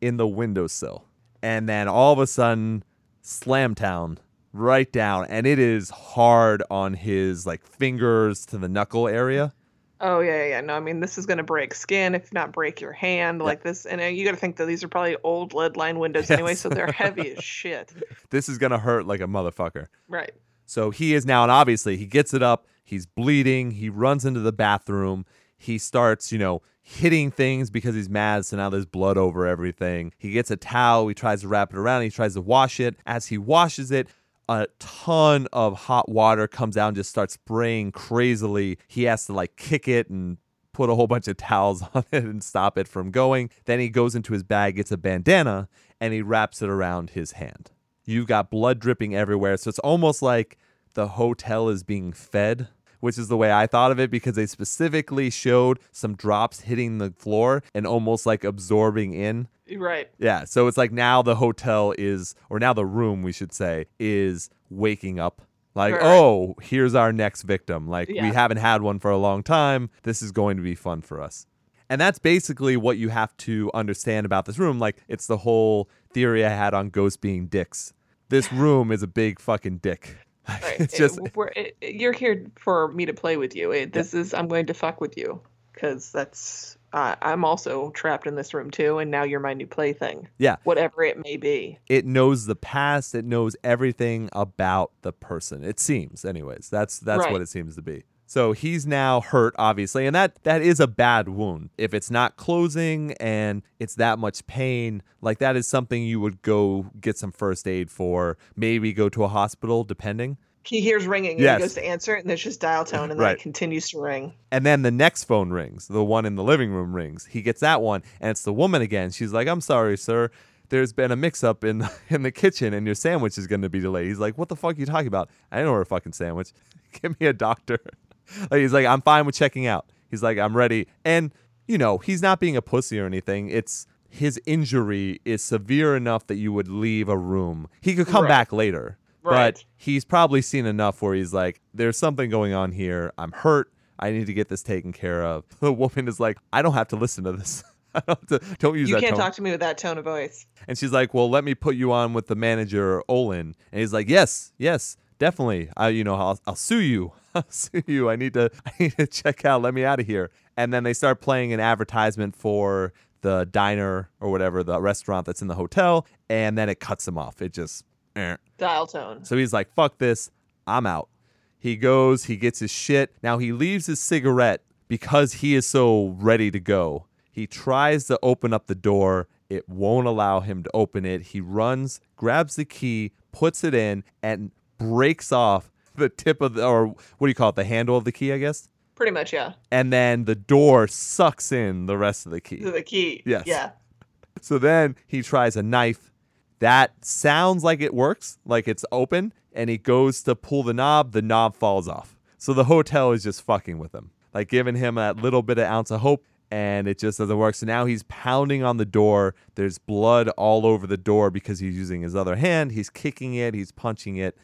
in the windowsill. And then all of a sudden, Slamtown right down. And it is hard on his like fingers to the knuckle area. Oh yeah, yeah. No, I mean this is gonna break skin, if not break your hand, like this. And uh, you got to think that these are probably old lead line windows anyway, so they're heavy as shit. This is going to hurt like a motherfucker. Right. So he is now, and obviously he gets it up. He's bleeding. He runs into the bathroom. He starts, you know, hitting things because he's mad. So now there's blood over everything. He gets a towel. He tries to wrap it around. He tries to wash it. As he washes it, a ton of hot water comes out and just starts spraying crazily. He has to like kick it and put a whole bunch of towels on it and stop it from going. Then he goes into his bag, gets a bandana, and he wraps it around his hand. You've got blood dripping everywhere. So it's almost like the hotel is being fed, which is the way I thought of it because they specifically showed some drops hitting the floor and almost like absorbing in. Right. Yeah. So it's like now the hotel is, or now the room, we should say, is waking up. Like, Right. oh, here's our next victim. Like, we haven't had one for a long time. This is going to be fun for us. And that's basically what you have to understand about this room. Like, it's the whole theory I had on ghosts being dicks. This room is a big fucking dick. Right. It's just, we're, it, you're here for me to play with you. This is I'm going to fuck with you because that's uh, I'm also trapped in this room too, and now you're my new plaything. yeah. Whatever it may be. it knows the past it knows everything about the person it seems anyways that's that's Right. what it seems to be so he's now hurt obviously and that that is a bad wound if it's not closing and it's that much pain like that is something you would go get some first aid for maybe go to a hospital depending He hears ringing and Yes. he goes to answer it, and there's just dial tone, and then Right. it continues to ring. And then the next phone rings, the one in the living room rings. He gets that one, and it's the woman again. She's like, "I'm sorry, sir. There's been a mix-up in in the kitchen, and your sandwich is going to be delayed." He's like, "What the fuck are you talking about? I didn't order a fucking sandwich. Give me a doctor." like he's like, "I'm fine with checking out." He's like, "I'm ready." And you know, he's not being a pussy or anything. It's his injury is severe enough that you would leave a room. He could come Right. back later. But he's probably seen enough where he's like, there's something going on here. I'm hurt. I need to get this taken care of. The woman is like, I don't have to listen to this. I don't, have to, don't use You can't tone. talk to me with that tone of voice. and she's like, well, let me put you on with the manager, Olin. And he's like, yes, yes, definitely. I, you know, I'll, I'll sue you. I'll sue you. I need to, I need to check out. Let me out of here. And then they start playing an advertisement for the diner or whatever, the restaurant that's in the hotel. And then it cuts him off. It just, eh. Dial tone. So he's like, fuck this, I'm out. He goes, he gets his shit. Now he leaves his cigarette because he is so ready to go. He tries to open up the door. It won't allow him to open it. He runs, grabs the key, puts it in, and breaks off the tip of the, or what do you call it, the handle of the key, I guess? Pretty much, yeah. And then the door sucks in the rest of the key. The key. Yes. Yeah. So then he tries a knife. That sounds like it works, like it's open, and he goes to pull the knob, the knob falls off. So the hotel is just fucking with him, like giving him that little bit of ounce of hope, and it just doesn't work. So now he's pounding on the door. There's blood all over the door because he's using his other hand. He's kicking it, he's punching it.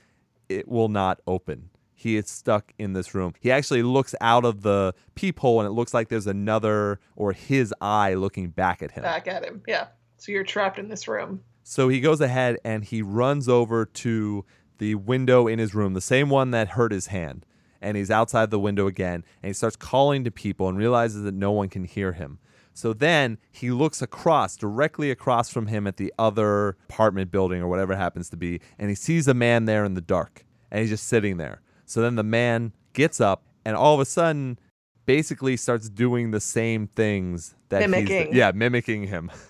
It will not open. He is stuck in this room. He actually looks out of the peephole, and it looks like there's another or his eye looking back at him. Back at him. Yeah. So you're trapped in this room. So he goes ahead and he runs over to the window in his room, the same one that hurt his hand. And he's outside the window again and he starts calling to people and realizes that no one can hear him. So then he looks across, directly across from him at the other apartment building or whatever it happens to be, and he sees a man there in the dark and he's just sitting there. So then the man gets up and all of a sudden basically starts doing the same things that he's Mimicking. yeah, mimicking him.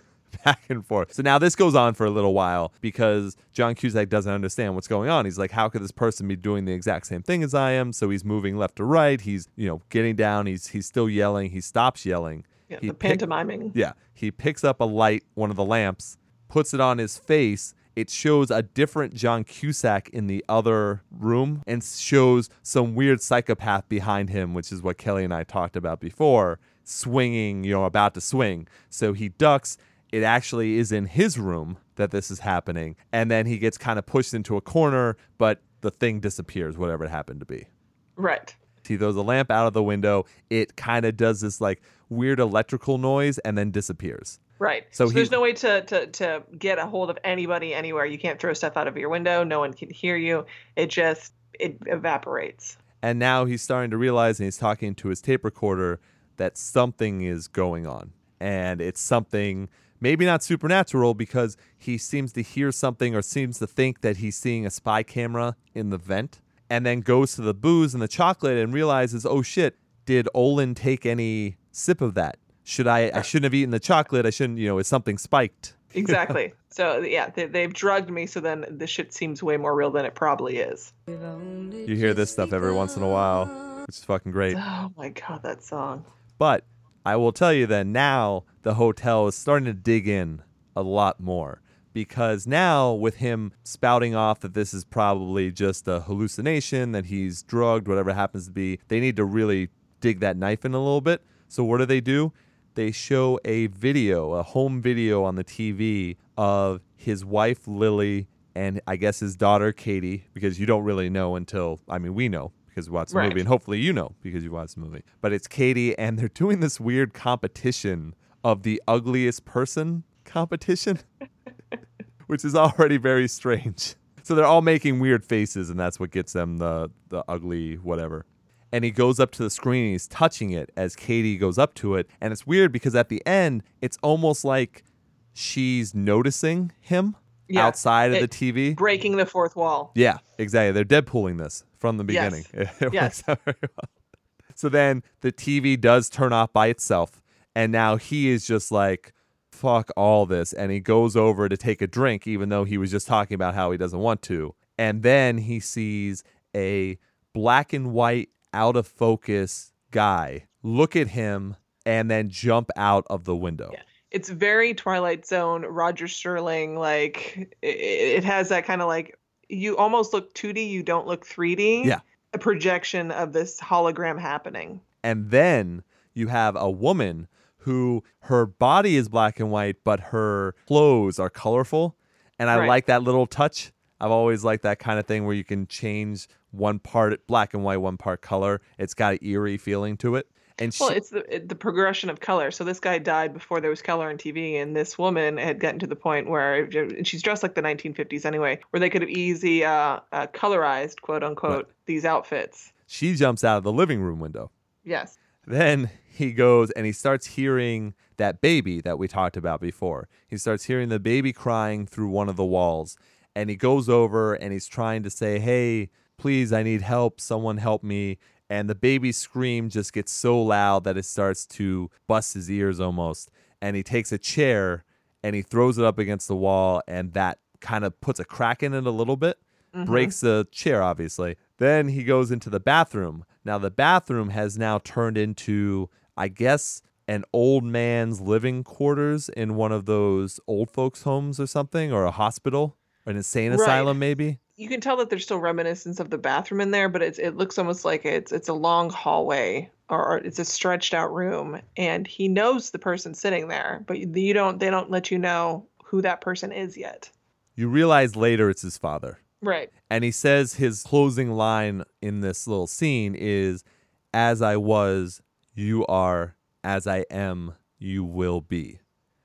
back and forth. So now this goes on for a little while because John Cusack doesn't understand what's going on. He's like, how could this person be doing the exact same thing as I am? So he's moving left to right. He's, you know, getting down. He's he's still yelling. He stops yelling. Yeah, he the pick- pantomiming. yeah. He picks up a light, one of the lamps, puts it on his face. It shows a different John Cusack in the other room and shows some weird psychopath behind him, which is what Kelly and I talked about before, swinging, you know, about to swing. So he ducks. It actually is in his room that this is happening. And then he gets kind of pushed into a corner, but the thing disappears, whatever it happened to be. Right. He throws a lamp out of the window. It kind of does this like weird electrical noise and then disappears. Right. So So, there's no way to, to to get a hold of anybody anywhere. You can't throw stuff out of your window. No one can hear you. It just it evaporates. And now he's starting to realize, and he's talking to his tape recorder, that something is going on. And it's something maybe not supernatural because he seems to hear something or seems to think that he's seeing a spy camera in the vent. And then goes to the booze and the chocolate and realizes, oh shit, did Olin take any sip of that? Should I, I uh, shouldn't have eaten the chocolate. I shouldn't, you know, is something spiked? Exactly. so yeah, they, they've drugged me. So then the shit seems way more real than it probably is. You hear this stuff every once in a while, which is fucking great. Oh my god, that song. But I will tell you that now the hotel is starting to dig in a lot more because now with him spouting off that this is probably just a hallucination, that he's drugged, whatever it happens to be, they need to really dig that knife in a little bit. So what do they do? They show a video, a home video on the TV of his wife Lily and I guess his daughter Katie, because you don't really know until I mean we know because we watched the Right. movie, and hopefully you know because you watched the movie. But it's Katie, and they're doing this weird competition of the ugliest person competition, which is already very strange. So they're all making weird faces, and that's what gets them the the ugly whatever. And he goes up to the screen and he's touching it as Katie goes up to it. And it's weird because at the end, it's almost like she's noticing him Yeah, outside of it- the TV. Breaking the fourth wall. Yeah, exactly. They're Deadpooling this from the Yes. beginning. It Yes. works out very well. So then the TV does turn off by itself, and now he is just like, fuck all this. And he goes over to take a drink, even though he was just talking about how he doesn't want to. And then he sees a black and white, out of focus guy look at him and then jump out of the window. Yeah. It's very Twilight Zone, Rod Serling. Like it, it has that kind of like you almost look 2D, you don't look 3D. Yeah. A projection of this hologram happening. And then you have a woman who her body is black and white, but her clothes are colorful. And I Right. like that little touch. I've always liked that kind of thing where you can change one part black and white, one part color. It's got an eerie feeling to it. And she, Well, it's the the progression of color. So this guy died before there was color on TV, and this woman had gotten to the point where and she's dressed like the 1950s anyway, where they could have easy uh, uh, colorized, quote unquote, these outfits. she jumps out of the living room window. Yes. Then he goes and he starts hearing that baby that we talked about before. He starts hearing the baby crying through one of the walls. And he goes over and he's trying to say, Hey, please, I need help. Someone help me. And the baby's scream just gets so loud that it starts to bust his ears almost. And he takes a chair and he throws it up against the wall. And that kind of puts a crack in it a little bit mm-hmm. breaks the chair, obviously. Then he goes into the bathroom. Now, the bathroom has now turned into, I guess, an old man's living quarters in one of those old folks' homes or something, or a hospital, an insane Right. asylum, maybe. You can tell that there's still reminiscence of the bathroom in there, but it's it looks almost like it's it's a long hallway or, or it's a stretched out room, and he knows the person sitting there, but you you don't they don't let you know who that person is yet. You realize later it's his father. Right. And he says his closing line in this little scene is, As I was, you are. As I am, you will be.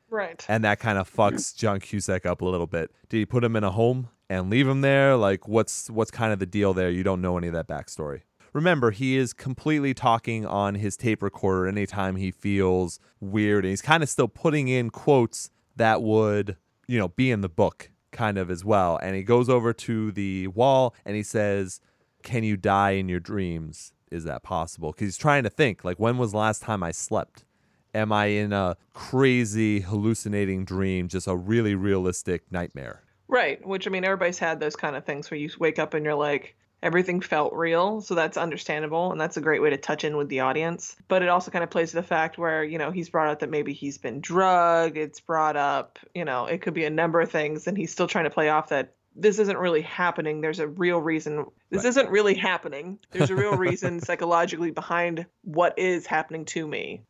Right. and that kind of fucks John Cusack up a little bit. Did he put him in a home and leave him there? Like, what's what's kind of the deal there? You don't know any of that backstory. Remember, he is completely talking on his tape recorder anytime he feels weird, and he's kind of still putting in quotes that would, you know, be in the book kind of as well. And he goes over to the wall and he says, "Can you die in your dreams? Is that possible?" Because he's trying to think, like, when was the last time I slept? Am I in a crazy hallucinating dream, just a really realistic nightmare? Right. Which I mean, everybody's had those kind of things where you wake up and you're like, everything felt real. So that's understandable. And that's a great way to touch in with the audience. But it also kind of plays to the fact where, you know, he's brought up that maybe he's been drugged. It's brought up, you know, it could be a number of things. And he's still trying to play off that this isn't really happening. There's a real reason. This Right. isn't really happening. There's a real reason psychologically behind what is happening to me.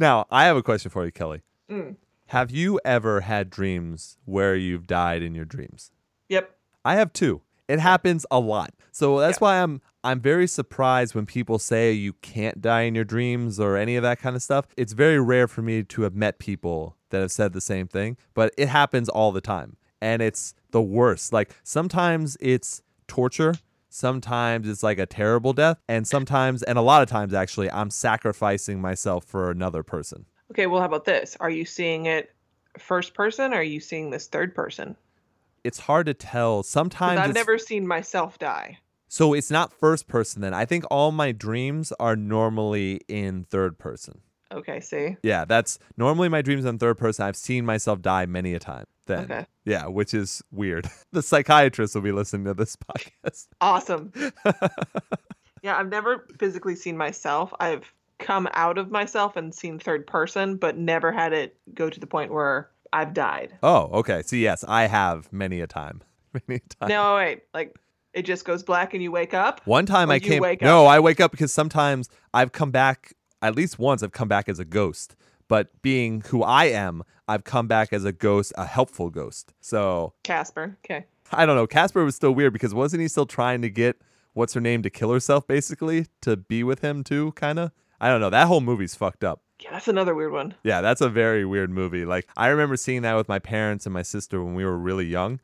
Now, I have a question for you, Kelly. Mm. Have you ever had dreams where you've died in your dreams? Yep. I have two. It happens a lot. So that's why I'm I'm very surprised when people say you can't die in your dreams or any of that kind of stuff. It's very rare for me to have met people that have said the same thing, but it happens all the time. And it's the worst. Like sometimes it's torture, sometimes it's like a terrible death, and sometimes and a lot of times actually I'm sacrificing myself for another person. Okay, well, how about this? Are you seeing it first person or are you seeing this third person? It's hard to tell. Sometimes I've never seen myself die. So it's not first person then. I think all my dreams are normally in third person. Okay, see? Yeah, that's normally my dreams in third person. I've seen myself die many a time. Then. Okay. Yeah, which is weird. the psychiatrist will be listening to this podcast. Awesome. yeah, I've never physically seen myself. I've come out of myself and seen third person, but never had it go to the point where I've died. Oh, okay. So yes, I have many a time. Many a time. No, wait. Like it just goes black and you wake up? One time I came. no, up? I wake up because sometimes I've come back. At least once, I've come back as a ghost. But being who I am, I've come back as a ghost, a helpful ghost. So Casper. Okay. I don't know. Casper was still weird because wasn't he still trying to get what's her name to kill herself, basically, to be with him too? Kind of. I don't know. That whole movie's fucked up. Yeah, that's another weird one. Yeah, that's a very weird movie. Like I remember seeing that with my parents and my sister when we were really young,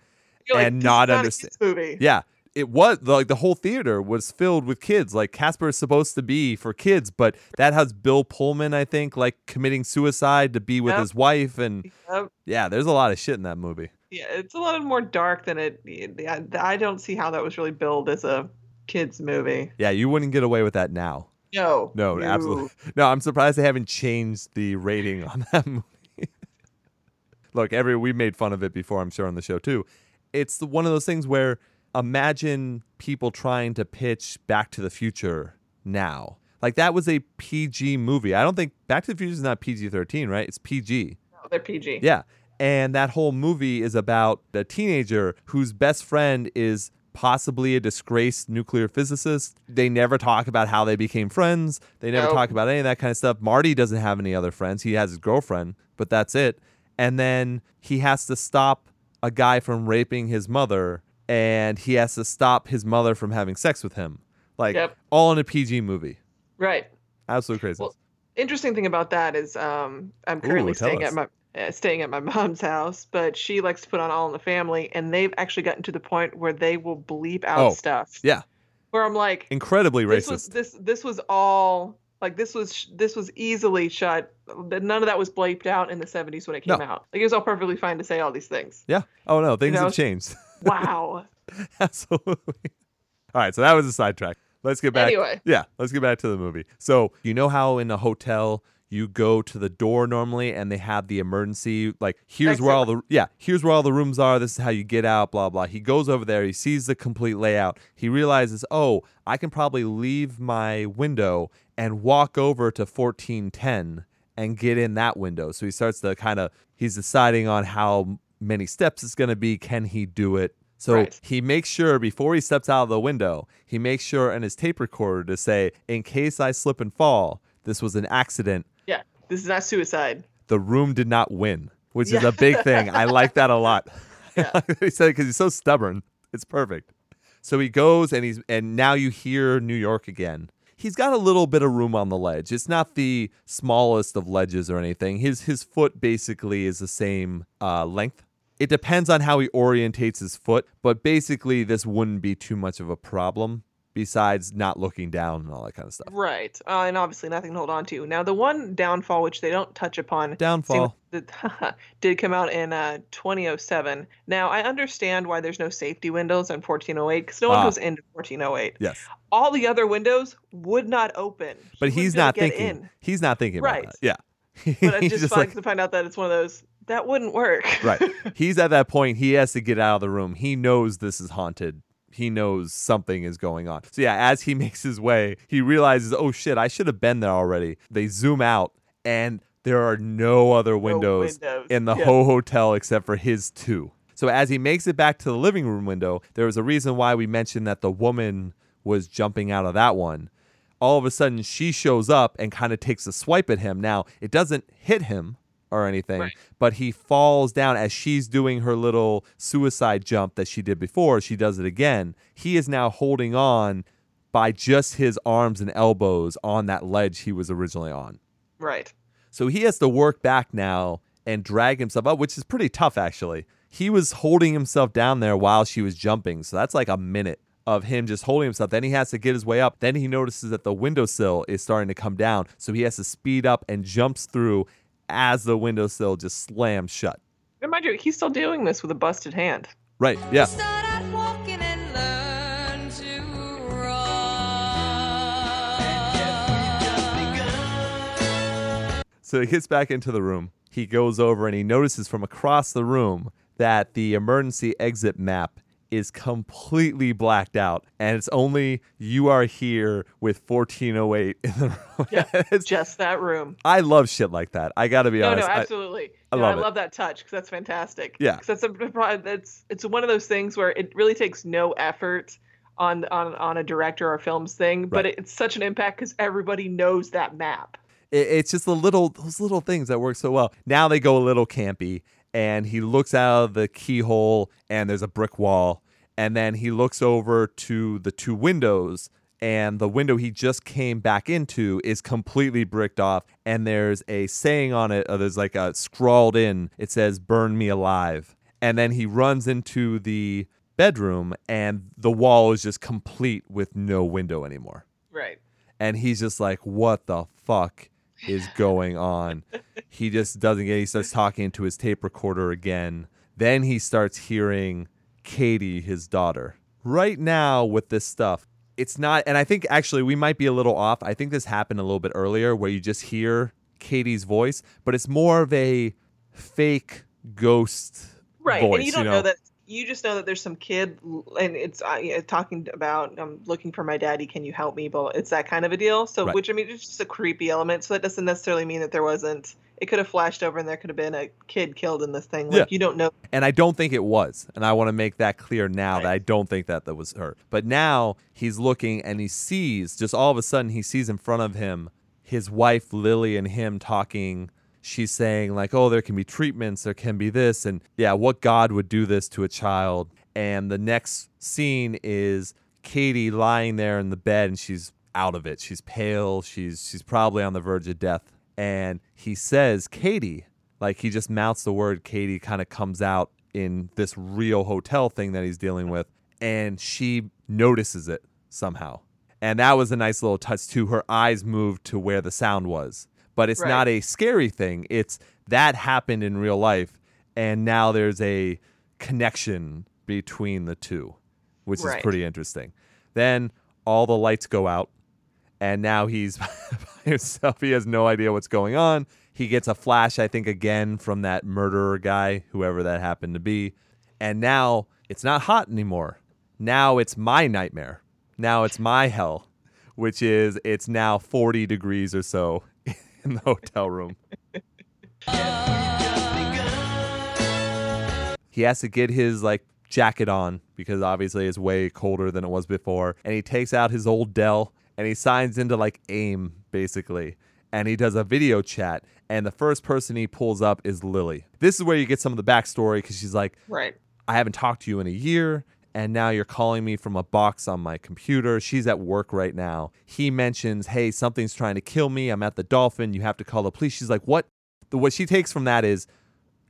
You're like, and "This is not understand. movie. Yeah, it was like the whole theater was filled with kids. Like Casper is supposed to be for kids, but that has Bill Pullman, I think, like committing suicide to be with Yep. his wife, and Yep. yeah, there's a lot of shit in that movie. Yeah, it's a lot more dark than it. I, I don't see how that was really billed as a kids movie. Yeah, you wouldn't get away with that now. No. No, absolutely. No, I'm surprised they haven't changed the rating on that movie. Look, every we made fun of it before, I'm sure on the show too. It's one of those things where imagine people trying to pitch Back to the Future now. Like that was a PG movie. I don't think Back to the Future is not PG-13, right? It's PG. No, they're PG. Yeah. And that whole movie is about a teenager whose best friend is possibly a disgraced nuclear physicist. They never talk about how they became friends. They never Nope. talk about any of that kind of stuff. Marty doesn't have any other friends. He has his girlfriend, but that's it. And then he has to stop a guy from raping his mother and he has to stop his mother from having sex with him. Like Yep. all in a PG movie. Right. Absolutely crazy. Well, interesting thing about that is um, I'm currently tell staying us. at my uh, staying at my mom's house, but she likes to put on All in the Family, and they've actually gotten to the point where they will bleep out Oh, stuff. yeah. Where I'm like, Incredibly this racist. was this this was all like this was this was easily shot. None of that was bleeped out in the 70s when it came No. out. Like it was all perfectly fine to say all these things. yeah. Oh no, things know, have changed. Wow. Absolutely. All right, so that was a sidetrack. Let's get back. Anyway. Yeah, let's get back to the movie. So, you know how in a hotel you go to the door normally and they have the emergency like here's where all the yeah, here's where all the rooms are. This is how you get out, blah blah. He goes over there, he sees the complete layout. He realizes, "Oh, I can probably leave my window and walk over to 1410 and get in that window." So he starts to kind of he's deciding on how many steps it's going to be. Can he do it? So Right. he makes sure before he steps out of the window, he makes sure in his tape recorder to say, in case I slip and fall, this was an accident. Yeah. This is not suicide. The room did not win, which is a big thing. I like that a lot. he said because he's so stubborn. It's perfect. So he goes and he's and now you hear New York again. He's got a little bit of room on the ledge. It's not the smallest of ledges or anything. His his foot basically is the same uh, length. It depends on how he orientates his foot, but basically this wouldn't be too much of a problem besides not looking down and all that kind of stuff. Right. Uh, and obviously nothing to hold on to. Now, the one downfall, which they don't touch upon, Downfall. that did come out in uh, 2007. Now, I understand why there's no safety windows in 1408 because no one Ah. goes into 1408. Yes. All the other windows would not open. He But he's not thinking. in. He's not thinking Right. about that. Yeah. But I He's just, just like to find out that it's one of those that wouldn't work. right. He's at that point. He has to get out of the room. He knows this is haunted. He knows something is going on. So yeah, as he makes his way, he realizes, oh shit, I should have been there already. They zoom out, and there are no other windows, windows. in the Yeah. whole hotel except for his two. So as he makes it back to the living room window, there was a reason why we mentioned that the woman was jumping out of that one. All of a sudden, she shows up and kind of takes a swipe at him. Now, it doesn't hit him or anything, Right. but he falls down as she's doing her little suicide jump that she did before. She does it again. He is now holding on by just his arms and elbows on that ledge he was originally on. Right. So he has to work back now and drag himself up, which is pretty tough actually. He was holding himself down there while she was jumping. So that's like a minute of him just holding himself. Then he has to get his way up. Then he notices that the windowsill is starting to come down. So he has to speed up and jumps through as the windowsill just slams shut. And mind you, he's still doing this with a busted hand. Right. Yeah. Start out walking and learn to run. So he gets back into the room. He goes over and he notices from across the room that the emergency exit map is completely blacked out. And it's only you are here with 1408 in the room. Yeah, It's- just that room. I love shit like that. I got to be No, honest. no, I- absolutely. I no, love I love that touch because that's fantastic. Yeah. 'Cause that's a that's it's one of those things where it really takes no effort on on on a director or film's thing, but Right. it's such an impact because everybody knows that map. it's just the little those little things that work so well. Now they go a little campy, and he looks out of the keyhole, and there's a brick wall, and then he looks over to the two windows, and the window he just came back into is completely bricked off, and there's a saying on it. Uh, there's like a scrawled in. It says "Burn me alive," and then he runs into the bedroom, and the wall is just complete with no window anymore Right. and he's just like, "What the fuck is going on?" he just doesn't get. He starts talking to his tape recorder again. Then he starts hearing Katie, his daughter. Right now, with this stuff, it's not. And I think actually we might be a little off. I think this happened a little bit earlier, where you just hear Katie's voice, but it's more of a fake ghost Right. voice. and you don't know? know that you just know that there's some kid and it's uh, talking about I'm looking for my daddy, can you help me? But it's that kind of a deal. So Right. which I mean it's just a creepy element. So that doesn't necessarily mean that there wasn't it could have flashed over and there could have been a kid killed in this thing. Like Yeah. you don't know And I don't think it was. And I want to make that clear now that I don't think that that was her. But now he's looking and he sees, just all of a sudden, he sees in front of him his wife, Lily, and him talking. She's saying, like, oh, there can be treatments, there can be this. And yeah, what God would do this to a child. And the next scene is Katie lying there in the bed and she's out of it. She's pale. She's she's probably on the verge of death. And he says, Katie, like he just mouths the word Katie kind of comes out in this real hotel thing that he's dealing with and she notices it somehow. And that was a nice little touch too. Her eyes moved to where the sound was. But it's Right. not a scary thing. It's that happened in real life and now there's a connection between the two, which is pretty interesting. Then all the lights go out and now he's by himself. He has no idea what's going on. He gets a flash, I think, again from that murderer guy, whoever that happened to be. And now it's not hot anymore. Now it's my nightmare. Now it's my hell, which is it's now 40 degrees or so in the hotel room. he has to get his like jacket on because obviously it's way colder than it was before. And he takes out his old Dell and he signs into like AIM basically. And he does a video chat. And the first person he pulls up is Lily. This is where you get some of the backstory because she's like, right. I haven't talked to you in a year. And now you're calling me from a box on my computer. She's at work right now. He mentions, Hey, something's trying to kill me. I'm at the Dolphin. You have to call the police. She's like, What? The, what she takes from that is,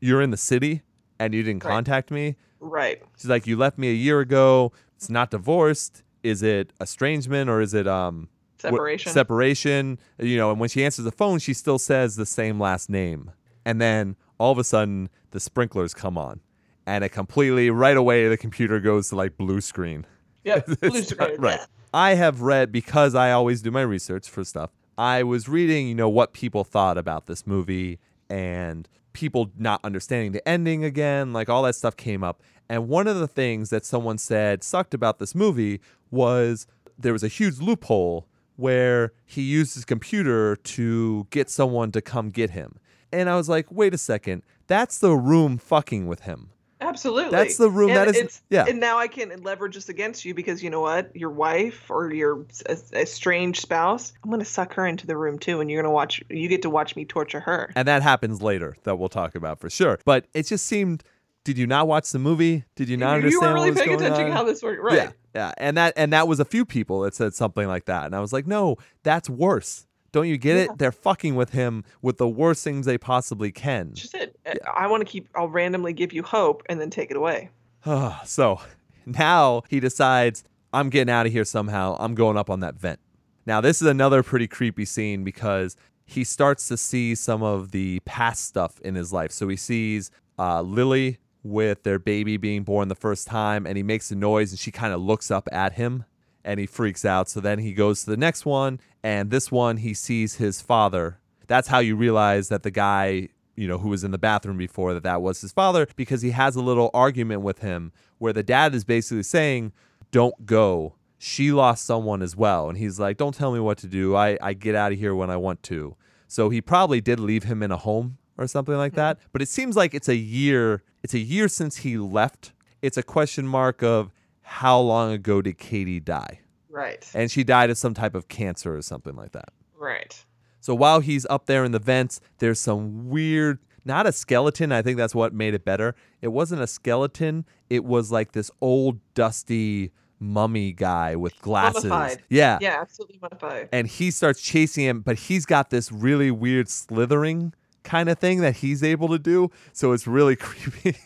You're in the city and you didn't Right. contact me. Right. She's like, You left me a year ago. It's not divorced. Is it estrangement or is it um wh- Separation. separation? You know, and when she answers the phone, she still says the same last name. And then all of a sudden, the sprinklers come on, and it completely right away the computer goes to like blue screen. Yep. Blue screen. not- right. I have read because I always do my research for stuff. I was reading, you know, what people thought about this movie and people not understanding the ending again, like all that stuff came up. And one of the things that someone said sucked about this movie was there was a huge loophole where he used his computer to get someone to come get him. And I was like, wait a second, that's the room fucking with him. Absolutely. That's the room- And that is- yeah. And now I can leverage this against you because you know what? Your wife or your estranged spouse, I'm going to suck her into the room too, and you're going to watch. You get to watch me torture her. And that happens later that we'll talk about for sure. But it just seemed did you not watch the movie? Did you not you understand were really paying attention on? how this worked, right? Yeah. Yeah. And that and that was a few people that said something like that. And I was like, "No, that's worse." Don't you get Yeah. it? They're fucking with him with the worst things they possibly can. Just it. I want to keep. I'll randomly give you hope and then take it away. so now he decides, I'm getting out of here somehow. I'm going up on that vent. Now, this is another pretty creepy scene because he starts to see some of the past stuff in his life. So he sees uh, Lily with their baby being born the first time, and he makes a noise, and she kind of looks up at him and he freaks out. So then he goes to the next one, and this one he sees his father. That's how you realize that the guy, you know, who was in the bathroom before that that was his father because he has a little argument with him where the dad is basically saying, "Don't go. She lost someone as well." And he's like, "Don't tell me what to do. I I get out of here when I want to." So he probably did leave him in a home or something like hmm. that. But it seems like it's a year. It's a year since he left. It's a question mark of how long ago did Katie die? Right. And she died of some type of cancer or something like that. Right. So while he's up there in the vents, there's some weird, not a skeleton. I think that's what made it better. It wasn't a skeleton. It was like this old, dusty mummy guy with glasses. Mummified. Yeah. Yeah. Absolutely mummified. And he starts chasing him, but he's got this really weird slithering kind of thing that he's able to do. So it's really creepy.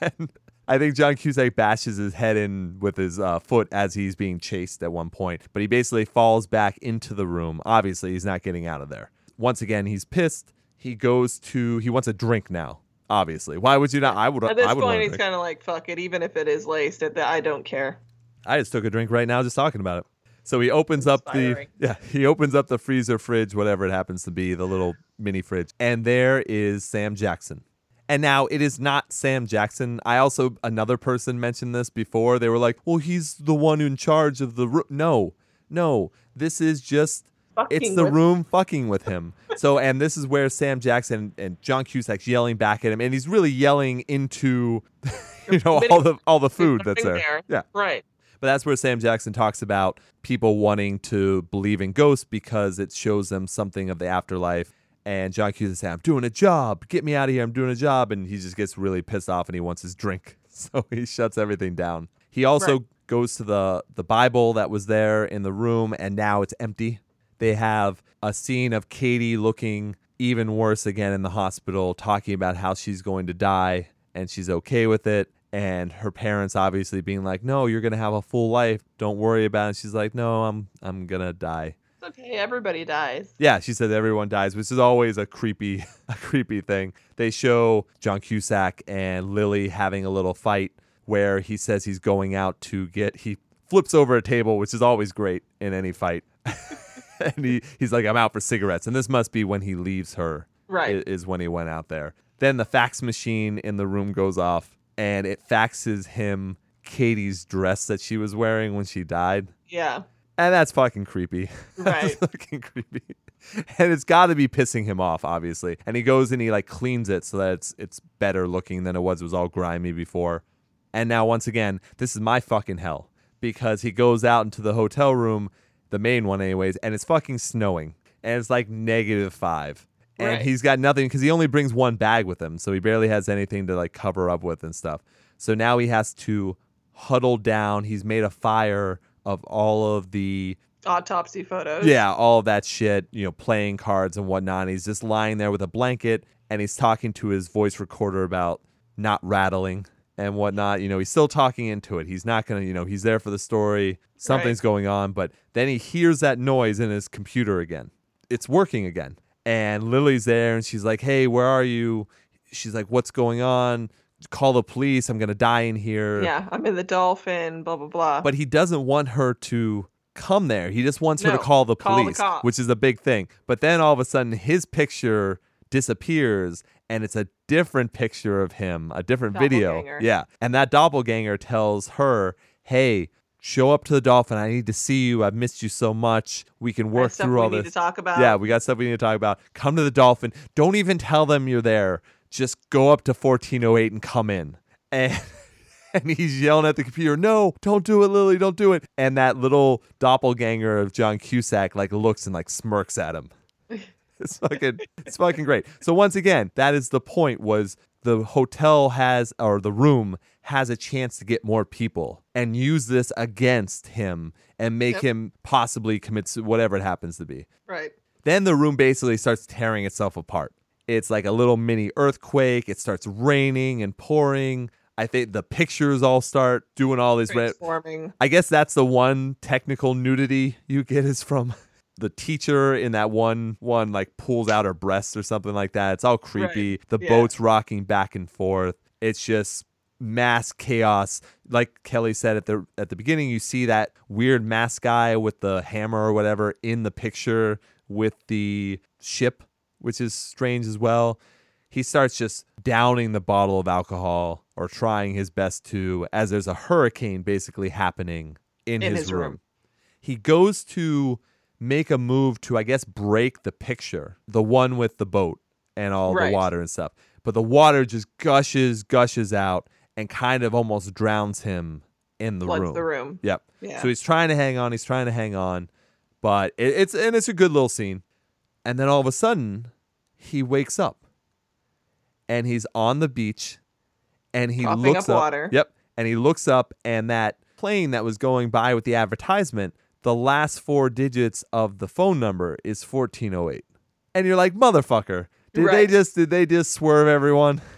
and I think John Cusack bashes his head in with his uh, foot as he's being chased at one point, but he basically falls back into the room. Obviously, he's not getting out of there. Once again, he's pissed. He goes to he wants a drink now. Obviously, why would you not? I would. At this I would point, he's kind of like, "Fuck it," even if it is laced. At I don't care. I just took a drink right now just talking about it. So he opens up the yeah, he opens up the freezer fridge, whatever it happens to be, the little mini fridge. And there is Sam Jackson. And now it is not Sam Jackson. I also another person mentioned this before. They were like, "Well, he's the one in charge of the room." No. No. This is just it's the with- room fucking with him. So, and this is where Sam Jackson and John Cusack's yelling back at him, and he's really yelling into, you know, all the all the food that's there. there. Yeah. Right. But that's where Sam Jackson talks about people wanting to believe in ghosts because it shows them something of the afterlife. And John Cusack says, I'm doing a job. Get me out of here. I'm doing a job. And he just gets really pissed off and he wants his drink. So he shuts everything down. He also Right. goes to the, the Bible that was there in the room and now it's empty. They have a scene of Katie looking even worse again in the hospital, talking about how she's going to die and she's okay with it. And her parents obviously being like, "No, you're gonna have a full life. Don't worry about it." And she's like, "No, I'm I'm gonna die." It's okay. Everybody dies. Yeah, she said everyone dies, which is always a creepy, a creepy thing. They show John Cusack and Lily having a little fight where he says he's going out to get. He flips over a table, which is always great in any fight. and he, he's like, "I'm out for cigarettes," and this must be when he leaves her. Right. Is when he went out there. Then the fax machine in the room goes off, and it faxes him Katie's dress that she was wearing when she died. Yeah. And that's fucking creepy. Right. fucking creepy. And it's got to be pissing him off, obviously. And he goes and he like cleans it so that it's it's better looking than it was. It was all grimy before. And now once again, this is my fucking hell because he goes out into the hotel room, the main one anyways, and it's fucking snowing. And it's like negative 5. And Right. he's got nothing because he only brings one bag with him, so he barely has anything to like cover up with and stuff. So now he has to huddle down. He's made a fire of all of the Autopsy photos. yeah, all of that shit, you know, playing cards and whatnot. He's just lying there with a blanket and he's talking to his voice recorder about not rattling and whatnot. You know, he's still talking into it. He's not gonna, you know, he's there for the story. Something's going on, but then he hears that noise in his computer again. It's working again. And Lily's there and she's like, Hey, where are you? She's like, What's going on? Call the police. I'm gonna die in here. Yeah, I'm in the dolphin, blah blah blah. But he doesn't want her to come there. He just wants her to call the call the police, cops. which is a big thing. But then all of a sudden, his picture disappears and it's a different picture of him, a different video. Yeah. And that doppelganger tells her, hey, show up to the dolphin. I need to see you. I've missed you so much. We can work through we all need this. to talk about. Yeah, we got stuff we need to talk about. Come to the dolphin. Don't even tell them you're there. Just go up to 1408 and come in. And and he's yelling at the computer, "No, don't do it, Lily, don't do it." And that little doppelganger of John Cusack like looks and like smirks at him. It's fucking it's fucking great. So once again, that is the point was the hotel has or the room has a chance to get more people and use this against him and make Yep. him possibly commit whatever it happens to be. right. Then the room basically starts tearing itself apart. It's like a little mini earthquake. It starts raining and pouring. I think the pictures all start doing all these. Ra- Transforming. I guess that's the one technical nudity you get is from the teacher in that one one like pulls out her breasts or something like that. It's all creepy. Right. The Yeah. boat's rocking back and forth. It's just mass chaos. Like Kelly said at the at the beginning, you see that weird mask guy with the hammer or whatever in the picture with the ship, which is strange as well. He starts just downing the bottle of alcohol or trying his best to as there's a hurricane basically happening in, In his, his room. room. He goes to make a move to I guess break the picture, the one with the boat and all Right. the water and stuff. But the water just gushes, gushes out and kind of almost drowns him in the Floods room. the room. Yep. Yeah. So he's trying to hang on. He's trying to hang on, but it, it's and it's a good little scene. And then all of a sudden, he wakes up, and he's on the beach, and he Coughing looks up up. water. Yep. And he looks up, and that plane that was going by with the advertisement, the last four digits of the phone number is fourteen oh eight. And you're like, motherfucker, did they just did they just swerve everyone?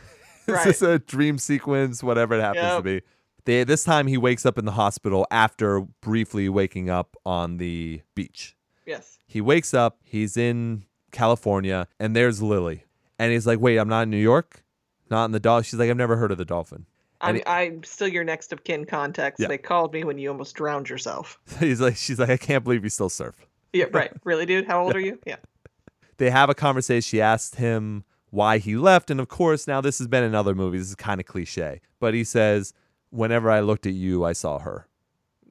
Is Right. this a dream sequence? Whatever it happens to be. They, this time he wakes up in the hospital after briefly waking up on the beach. Yes. He wakes up, he's in California, and there's Lily. And he's like, Wait, I'm not in New York? Not in the dolphin. She's like, I've never heard of the dolphin. I'm, And I'm still your next of kin context. Yeah. They called me when you almost drowned yourself. he's like, she's like, I can't believe you still surf. Yeah, right. Really, dude? How old are you? Yeah. They have a conversation. She asked him why he left. And of course, now this has been in other movies. This is kind of cliche. But he says, Whenever I looked at you, I saw her.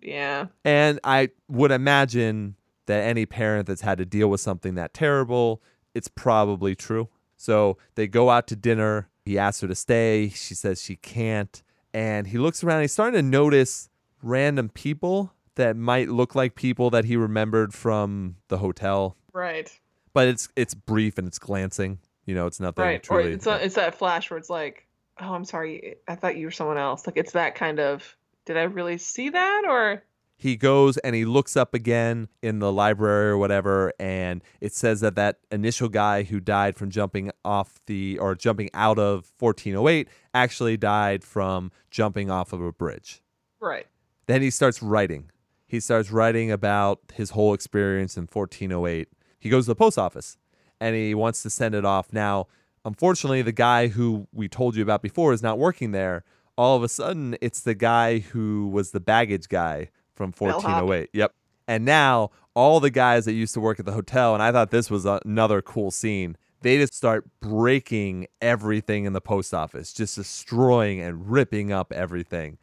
Yeah. And I would imagine that any parent that's had to deal with something that terrible, it's probably true. So they go out to dinner. He asks her to stay. She says she can't. And he looks around. He's starting to notice random people that might look like people that he remembered from the hotel. Right. But it's it's brief and it's glancing. You know, it's nothing Right. Or it's, a, it's that flash where it's like, oh, I'm sorry. I thought you were someone else. Like, it's that kind of, did I really see that? Or, he goes and he looks up again in the library or whatever and it says that that initial guy who died from jumping off the or jumping out of 1408 actually died from jumping off of a bridge. Right. then he starts writing. He starts writing about his whole experience in 1408 he goes to the post office and he wants to send it off. Now unfortunately the guy who we told you about before is not working there. All of a sudden it's the guy who was the baggage guy from 1408 yep. And now all the guys that used to work at the hotel and i thought this was another cool scene they just start breaking everything in the post office just destroying and ripping up everything.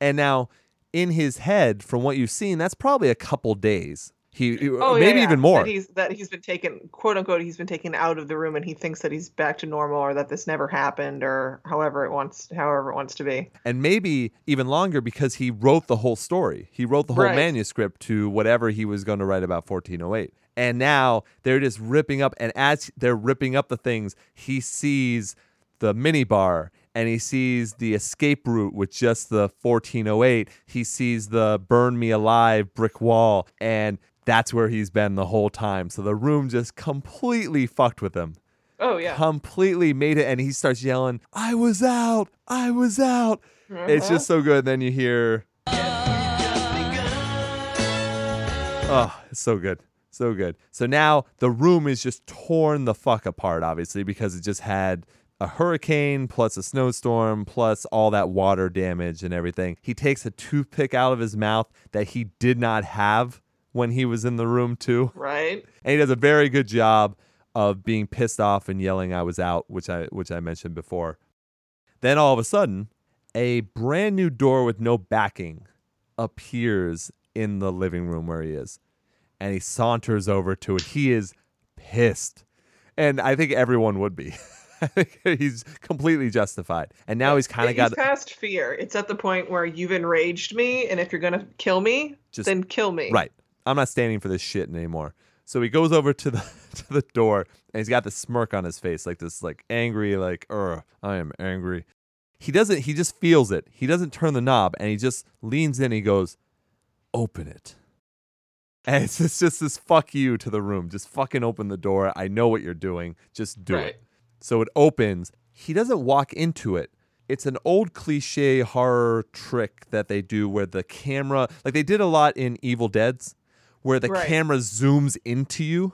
And now in his head from what you've seen that's probably a couple days he he- Oh, yeah, maybe yeah. even more That he's that he's been taken, quote unquote, he's been taken out of the room, and he thinks that he's back to normal, or that this never happened, or however it wants, however it wants to be. and maybe even longer because he wrote the whole story. He wrote the whole Right. manuscript to whatever he was going to write about 1408. And now they're just ripping up, and as they're ripping up the things, he sees the minibar and he sees the escape route with just the 1408. He sees the burn me alive brick wall, and that's where he's been the whole time. So the room just completely fucked with him Oh yeah. completely made it and he starts yelling i was out i was out It's just so good. Then you hear. Oh, it's so good. So good. So now the room is just torn the fuck apart, obviously, because it just had a hurricane plus a snowstorm plus all that water damage and everything. He takes a toothpick out of his mouth that he did not have when he was in the room, too. Right. And he does a very good job of being pissed off and yelling I was out, which I which I mentioned before. Then all of a sudden, a brand new door with no backing appears in the living room where he is. And he saunters over to it. He is pissed. And I think everyone would be. He's completely justified. And now he's kind of got past fear. It's at the point where you've enraged me, and if you're gonna kill me, Just- then kill me. Right. I'm not standing for this shit anymore. So he goes over to the to the door and he's got this smirk on his face, like this like angry, like, er, I am angry. He doesn't he just feels it. He doesn't turn the knob and he just leans in, he goes, Open it. And it's just, just this fuck you to the room. Just fucking open the door. I know what you're doing. Just do Right. it. So it opens. He doesn't walk into it. It's an old cliche horror trick that they do where the camera, like they did a lot in Evil Dead's, where the Right. camera zooms into you.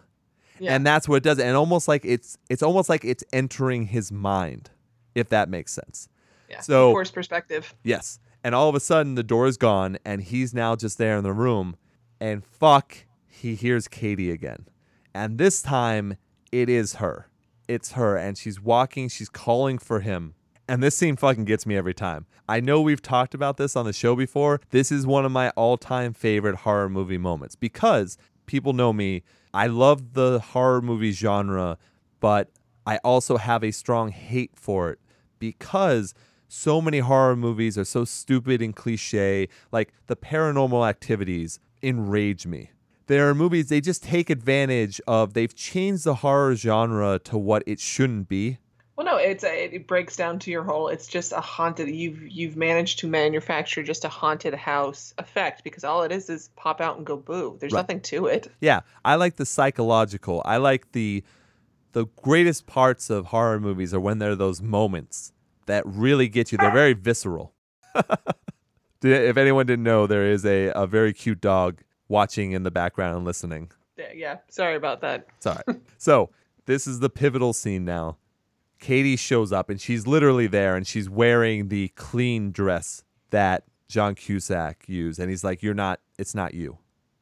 Yeah. And that's what it does. And almost like it's it's almost like it's entering his mind, if that makes sense. yeah. so- forced perspective. Yes. And all of a sudden the door is gone and he's now just there in the room and fuck, he hears Katie again. And this time it is her. It's her and she's walking, she's calling for him. And this scene fucking gets me every time. I know we've talked about this on the show before. This is one of my all-time favorite horror movie moments because people know me. I love the horror movie genre, but I also have a strong hate for it because so many horror movies are so stupid and cliche. Like the paranormal activities enrage me. There are movies they just take advantage of. They've changed the horror genre to what it shouldn't be. Well, no, it's a, it breaks down to your whole. It's just a haunted. You've you've managed to manufacture just a haunted house effect because all it is is pop out and go boo. There's Right. nothing to it. Yeah, I like the psychological. I like the the greatest parts of horror movies are when there are those moments that really get you. They're very visceral. if anyone didn't know, there is a, a very cute dog watching in the background and listening. Yeah, yeah. Sorry about that. It's all right. so this is the pivotal scene now. Katie shows up and she's literally there and she's wearing the clean dress that John Cusack used. And he's like, You're not, it's not you.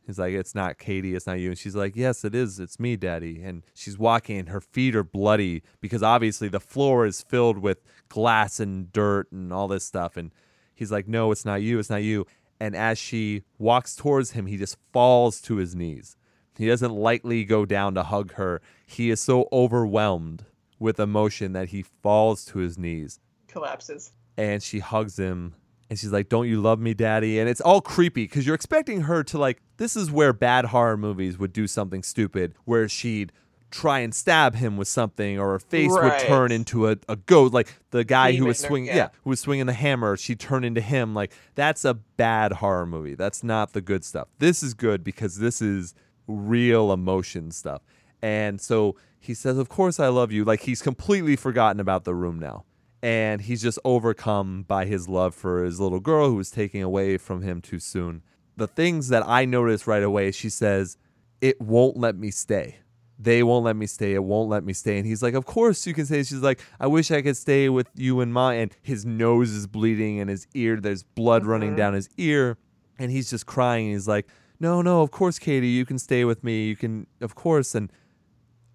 He's like, It's not Katie, it's not you. And she's like, Yes, it is. It's me, daddy. And she's walking and her feet are bloody because obviously the floor is filled with glass and dirt and all this stuff. And he's like, No, it's not you, it's not you. And as she walks towards him, he just falls to his knees. He doesn't lightly go down to hug her. He is so overwhelmed with emotion that he falls to his knees. Collapses. and she hugs him and she's like, Don't you love me, daddy? And it's all creepy because you're expecting her to, like, this is where bad horror movies would do something stupid where she'd try and stab him with something or her face would turn into a, a ghost. Like the guy who was swinging yeah. yeah who was swinging the hammer she'd turn into him. Like that's a bad horror movie. That's not the good stuff. This is good because this is real emotion stuff and so he says of course i love you like he's completely forgotten about the room now and he's just overcome by his love for his little girl who was taken away from him too soon the things that i notice right away she says it won't let me stay they won't let me stay. It won't let me stay. And he's like, Of course you can stay. She's like, I wish I could stay with you and my. And his nose is bleeding and his ear, there's blood running mm-hmm. down his ear. And he's just crying. He's like, No, no, of course, Katie, you can stay with me. You can, of course. And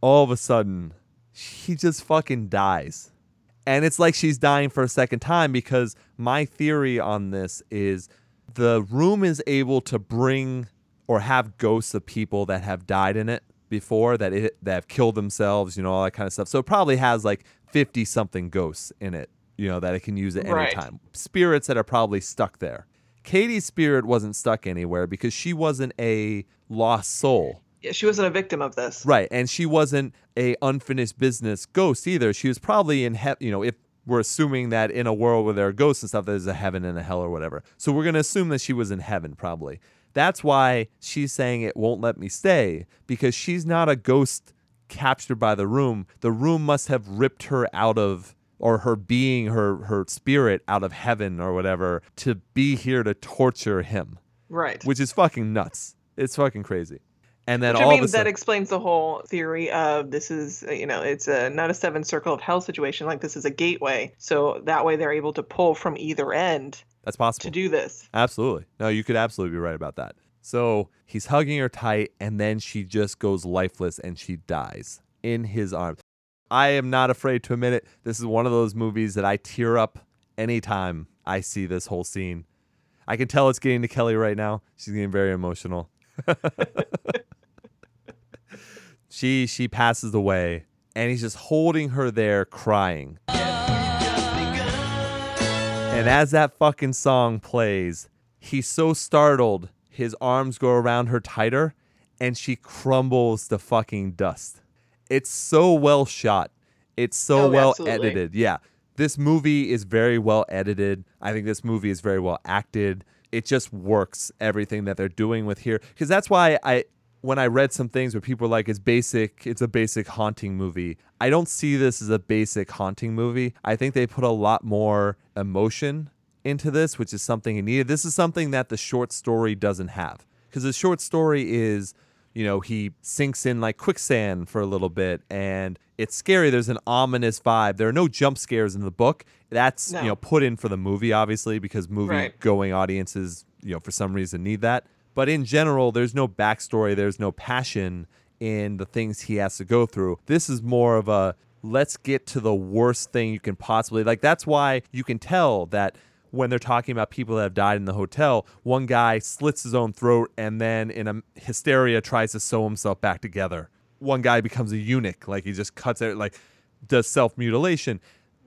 all of a sudden, she just fucking dies. And it's like she's dying for a second time because my theory on this is the room is able to bring or have ghosts of people that have died in it before that it that have killed themselves, you know, all that kind of stuff. So it probably has like 50 something ghosts in it, you know, that it can use at any Right. time. Spirits that are probably stuck there. Katie's spirit wasn't stuck anywhere because she wasn't a lost soul. Yeah, she wasn't a victim of this. Right, and she wasn't a unfinished business ghost either. She was probably in heaven. You know, if we're assuming that in a world where there are ghosts and stuff, there's a heaven and a hell or whatever. So we're gonna assume that she was in heaven probably. That's why she's saying it won't let me stay because she's not a ghost captured by the room. The room must have ripped her out of or her being, her her spirit out of heaven or whatever to be here to torture him, Right. which is fucking nuts. It's fucking crazy. And then Which all I mean, that explains the whole theory of this is, uh, you know, it's a not a seven circle of hell situation. Like this is a gateway, so that way they're able to pull from either end that's possible. to do this. Absolutely. No, you could absolutely be right about that. So he's hugging her tight, and then she just goes lifeless and she dies in his arms. I am not afraid to admit it. This is one of those movies that I tear up anytime I see this whole scene. I can tell it's getting to Kelly right now. She's getting very emotional. she she passes away, and he's just holding her there, crying. And as that fucking song plays, he's so startled, his arms go around her tighter, and she crumbles to fucking dust. It's so well shot. It's so Oh, well absolutely. edited. Yeah. This movie is very well edited. I think this movie is very well acted. It just works everything that they're doing with here. Because that's why I when I read some things where people are like, it's basic, it's a basic haunting movie. I don't see this as a basic haunting movie. I think they put a lot more emotion into this, which is something it needed. This is something that the short story doesn't have. Because the short story is, you know, he sinks in like quicksand for a little bit and it's scary. There's an ominous vibe. There are no jump scares in the book. That's, No. you know, put in for the movie, obviously, because movie Right. going audiences, you know, for some reason need that. But in general, there's no backstory, there's no passion in the things he has to go through. This is more of a let's get to the worst thing you can possibly like that's why you can tell that when they're talking about people that have died in the hotel, one guy slits his own throat and then in a hysteria tries to sew himself back together. One guy becomes a eunuch, like he just cuts it like does self mutilation.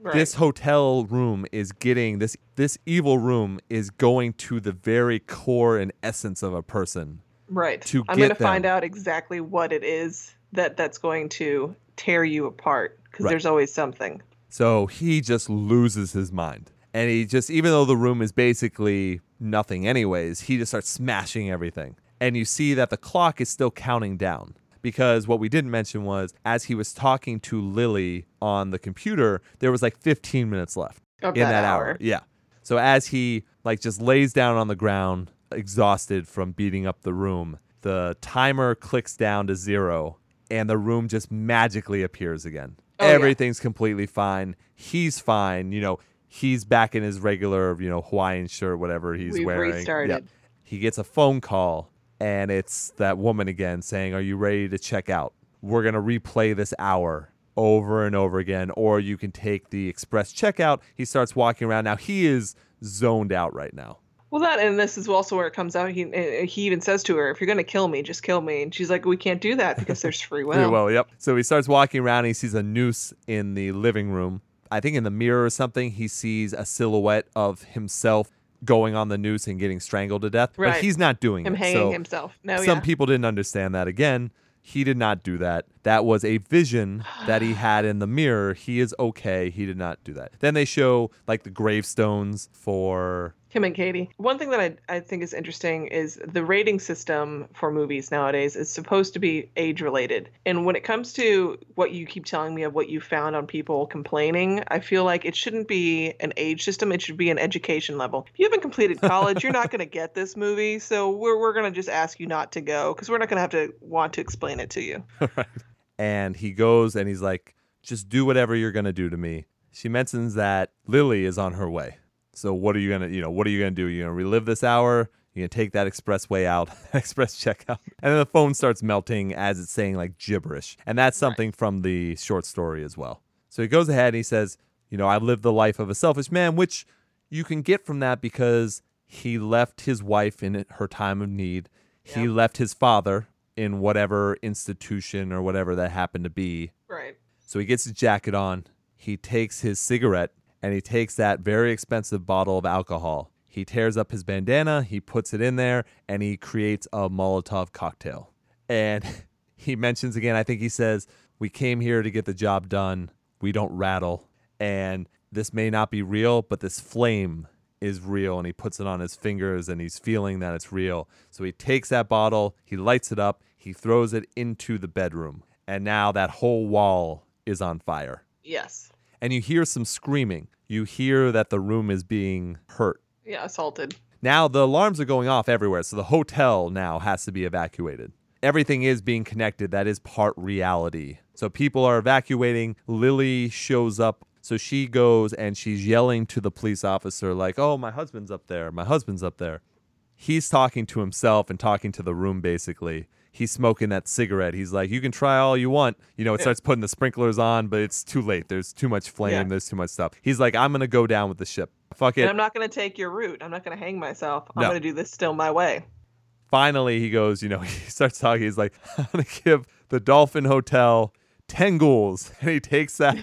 This hotel room is getting this this evil room is going to the very core and essence of a person. Right. to I'm going to find out exactly what it is that that's going to tear you apart because Right. there's always something. So he just loses his mind. And he just, even though the room is basically nothing, anyways, he just starts smashing everything. And you see that the clock is still counting down. Because what we didn't mention was, as he was talking to Lily on the computer, there was like 15 minutes left Of in that that hour. hour. Yeah. So as he like just lays down on the ground, exhausted from beating up the room, the timer clicks down to zero and the room just magically appears again. Oh, yeah. Everything's completely fine. He's fine. You know, he's back in his regular, you know, Hawaiian shirt, whatever he's We've wearing. restarted. He gets a phone call and it's that woman again saying, Are you ready to check out? We're going to replay this hour over and over again, or you can take the express checkout. He starts walking around. Now, he is zoned out right now. Well, that and this is also where it comes out. He uh, he even says to her, "If you're going to kill me, just kill me." And she's like, "We can't do that because there's free will." Very well, yep. So he starts walking around. And he sees a noose in the living room. I think in the mirror or something, he sees a silhouette of himself going on the noose and getting strangled to death. But Right. he's not doing Him it. hanging so himself. No, some yeah. people didn't understand that. Again, he did not do that. That was a vision that he had in the mirror. He is okay. He did not do that. Then they show like the gravestones for Him and Katie. One thing that I, I think is interesting is the rating system for movies nowadays is supposed to be age related. And when it comes to what you keep telling me of what you found on people complaining, I feel like it shouldn't be an age system. It should be an education level. If you haven't completed college, you're not going to get this movie. So we're, we're going to just ask you not to go because we're not going to have to want to explain it to you. and he goes and he's like, just do whatever you're gonna do to me. She mentions that Lily is on her way. So what are you gonna, you know, what are you gonna do? You're gonna relive this hour. You're gonna take that expressway out, express checkout, and then the phone starts melting as it's saying like gibberish, and that's something from the short story as well. So he goes ahead and he says, you know, I've lived the life of a selfish man, which you can get from that because he left his wife in her time of need. He left his father in whatever institution or whatever that happened to be. Right. So he gets his jacket on, he takes his cigarette, and he takes that very expensive bottle of alcohol. He tears up his bandana, he puts it in there, and he creates a Molotov cocktail. And he mentions again, I think he says, We came here to get the job done. We don't rattle. And this may not be real, but this flame is real. And he puts it on his fingers and he's feeling that it's real. So he takes that bottle, he lights it up, he throws it into the bedroom. And now that whole wall is on fire. Yes. And you hear some screaming. You hear that the room is being hurt. Yeah, assaulted. Now the alarms are going off everywhere, so the hotel now has to be evacuated. Everything is being connected. That is part reality. So people are evacuating. Lily shows up. So she goes and she's yelling to the police officer, like, oh, my husband's up there. My husband's up there. He's talking to himself and talking to the room, basically. He's smoking that cigarette. He's like, you can try all you want. You know, it starts putting the sprinklers on, but it's too late. There's too much flame. Yeah. There's too much stuff. He's like, I'm going to go down with the ship. Fuck it. And I'm not going to take your route. I'm not going to hang myself. I'm No. going to do this still my way. finally he goes, you know, he starts talking. He's like, I'm gonna give the Dolphin Hotel ten ghouls, and he takes that.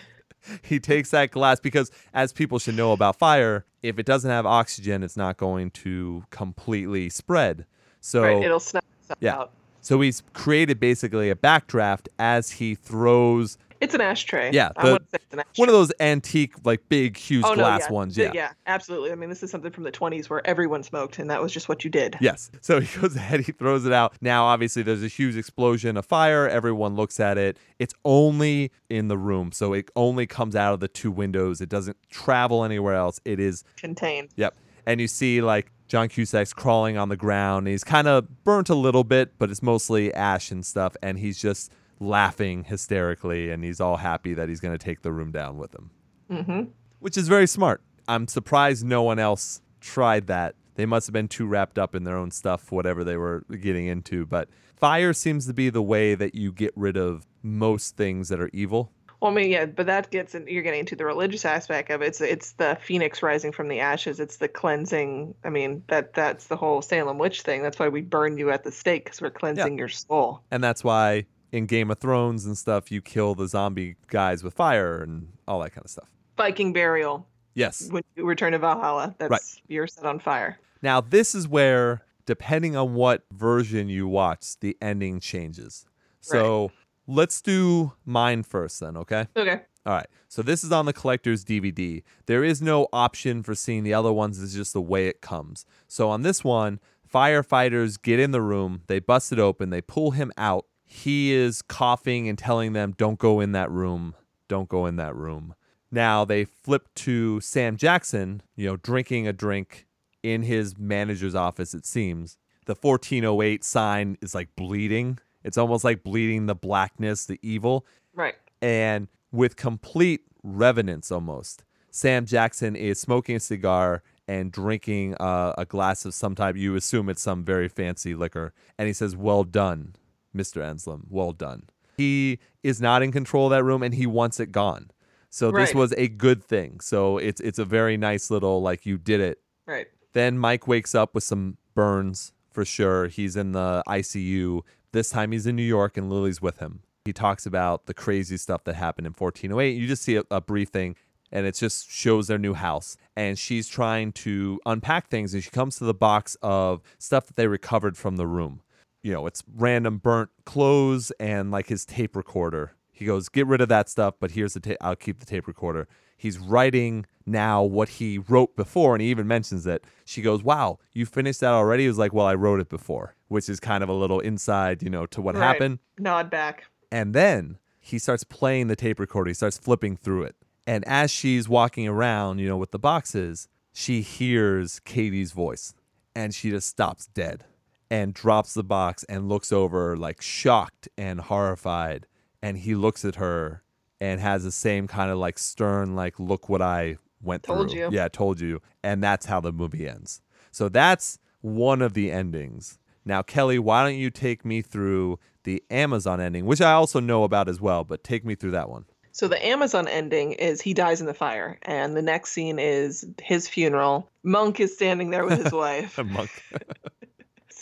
He takes that glass because, as people should know about fire, if it doesn't have oxygen, it's not going to completely spread. So, right. It'll snap itself yeah. out. So he's created basically a backdraft as he throws It's an ashtray. Yeah, I the- would say it's an ashtray. one of those antique, like big, huge oh, glass no, yeah. ones. Yeah. Yeah. yeah, absolutely. I mean, this is something from the 20s where everyone smoked, and that was just what you did. Yes. So he goes ahead, he throws it out. Now, obviously, there's a huge explosion of fire. Everyone looks at it. It's only in the room. So it only comes out of the two windows. It doesn't travel anywhere else. It is, Contained. yep. And you see, like, John Cusack's crawling on the ground. He's kind of burnt a little bit, but it's mostly ash and stuff. And he's just laughing hysterically. And he's all happy that he's going to take the room down with him Mm-hmm. which is very smart. I'm surprised no one else tried that. They must have been too wrapped up in their own stuff, whatever they were getting into. But fire seems to be the way that you get rid of most things that are evil. Well, I mean, yeah, but that gets in, you're getting into the religious aspect of it. It's it's the phoenix rising from the ashes. It's the cleansing. I mean, that that's the whole Salem witch thing. That's why we burn you at the stake because we're cleansing your soul. And that's why in Game of Thrones and stuff, you kill the zombie guys with fire and all that kind of stuff. Viking burial. Yes. When you return to Valhalla, that's Right. you're set on fire. Now, this is where, depending on what version you watch, the ending changes. So let's do mine first, then, okay? Okay. All right. So this is on the collector's DVD. There is no option for seeing the other ones. It's just the way it comes. So on this one, firefighters get in the room, they bust it open, they pull him out. He is coughing and telling them, "Don't go in that room. Don't go in that room." Now they flip to Sam Jackson, you know, drinking a drink in his manager's office, it seems. The 1408 sign is like bleeding. It's almost like bleeding the blackness, the evil. Right. and with complete revenance almost. Sam jackson is smoking a cigar and drinking uh, a glass of some type. You assume it's some very fancy liquor. And he says well done mr Enslin well done. He is not in control of that room and he wants it gone. So this was a good thing. So it's it's a very nice little like you did it. Right. then Mike wakes up with some burns for sure. He's in the ICU. This time he's in New York and Lily's with him. He talks about the crazy stuff that happened in 1408. You just see a, a brief thing and it just shows their new house. And she's trying to unpack things and she comes to the box of stuff that they recovered from the room. You know, it's random burnt clothes and like his tape recorder. He goes, "Get rid of that stuff, but here's the tape. I'll keep the tape recorder." He's writing now what he wrote before, and he even mentions it. She goes, "Wow, you finished that already?" He was like, "Well, I wrote it before," which is kind of a little inside, you know, to what Right. happened. Nod back. And then he starts playing the tape recorder. He starts flipping through it. And as she's walking around, you know, with the boxes, she hears Katie's voice and she just stops dead and drops the box and looks over like shocked and horrified. And he looks at her and has the same kind of like stern, like, look what I went Told through. you. Yeah, told you. And that's how the movie ends. So that's one of the endings. Now, Kelly, why don't you take me through the Amazon ending, which I also know about as well, but take me through that one. So the Amazon ending is he dies in the fire, and the next scene is his funeral. Monk is standing there with his wife, monk.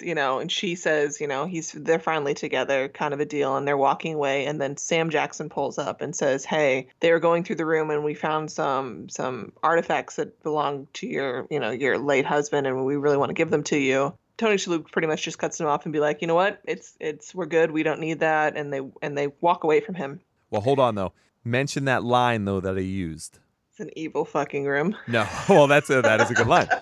you know, and she says, you know, he's they're finally together, kind of a deal, and they're walking away, and then Sam Jackson pulls up and says, "Hey, they were going through the room, and we found some some artifacts that belong to your, you know, your late husband, and we really want to give them to you." Tony Shalhoub pretty much just cuts him off and be like, "You know what? It's it's we're good. We don't need that," and they and they walk away from him. well, hold on though. Mention that line though that I used. It's an evil fucking room. No, well, that's a, that is a good line.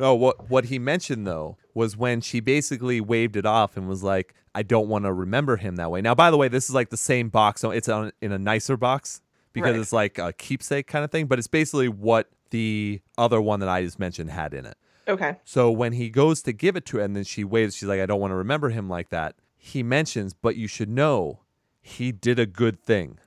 No, what what he mentioned though was when she basically waved it off and was like, "I don't want to remember him that way." Now, by the way, this is like the same box. so It's on, in a nicer box because Right. it's like a keepsake kind of thing, but it's basically what the other one that I just mentioned had in it. Okay. So when he goes to give it to her and then she waves, she's like, I don't want to remember him like that. He mentions, but you should know he did a good thing.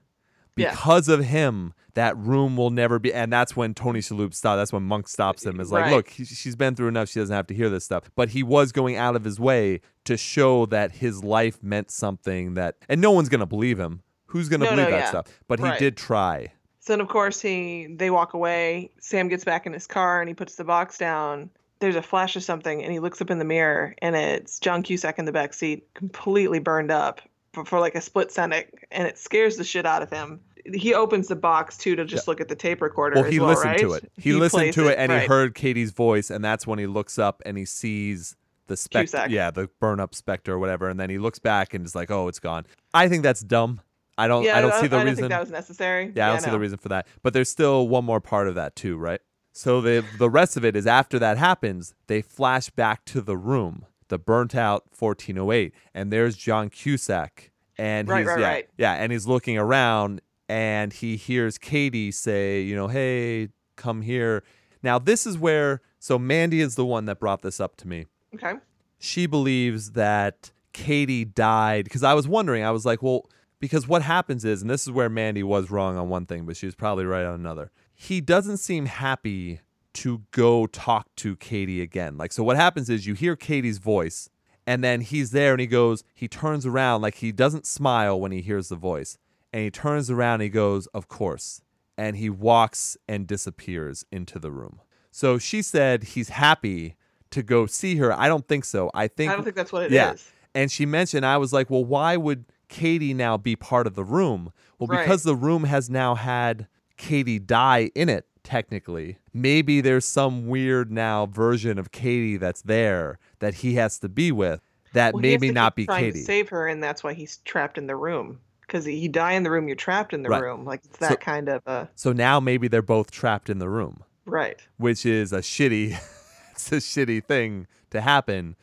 Yeah. Because of him, that room will never be. And that's when Tony Shalhoub stops. That's when Monk stops him. Is like, Right. look, she's been through enough. She doesn't have to hear this stuff. But he was going out of his way to show that his life meant something that, and no one's going to believe him. Who's going to No, believe no, that yeah. stuff? But he Right. did try. So then, of course, he they walk away. Sam gets back in his car and he puts the box down. There's a flash of something, and he looks up in the mirror, and it's John Cusack in the back seat, completely burned up for, for like a split second, and it scares the shit out of him. He opens the box too to just look at the tape recorder. Well, he well, listened to it. He, listened to it, and right. he heard Katie's voice, and that's when he looks up and he sees the specter. Yeah, the burn up specter or whatever, and then he looks back and is like, "Oh, it's gone." I think that's dumb. I don't. Yeah, I don't see the I reason. think that was necessary. yeah, I don't see the reason for that. But there's still one more part of that too, right? So the the rest of it is after that happens, they flash back to the room, the burnt out 1408, and there's John Cusack, and Right, he's right, yeah, right. yeah, and he's looking around, and he hears Katie say, you know, hey, come here. Now this is where so Mandy is the one that brought this up to me Okay. she believes that Katie died because I was wondering, I was like, well, because what happens is, and this is where Mandy was wrong on one thing, but she was probably right on another. He doesn't seem happy to go talk to Katie again. Like, so what happens is you hear Katie's voice, and then he's there and he goes, he turns around, like he doesn't smile when he hears the voice. And he turns around and he goes, Of course. And he walks and disappears into the room. So she said he's happy to go see her. I don't think so. I think I don't think that's what it is. yeah. And she mentioned, I was like, well, why would Katie now be part of the room? Well, Right. because the room has now had Katie die in it, technically. Maybe there's some weird now version of Katie that's there that he has to be with that Well, maybe not be trying Katie. To save her, and that's why he's trapped in the room. Because you die in the room, you're trapped in the Right. room. Like it's So- that kind of uh so now maybe they're both trapped in the room, right. which is a shitty, it's a shitty thing to happen.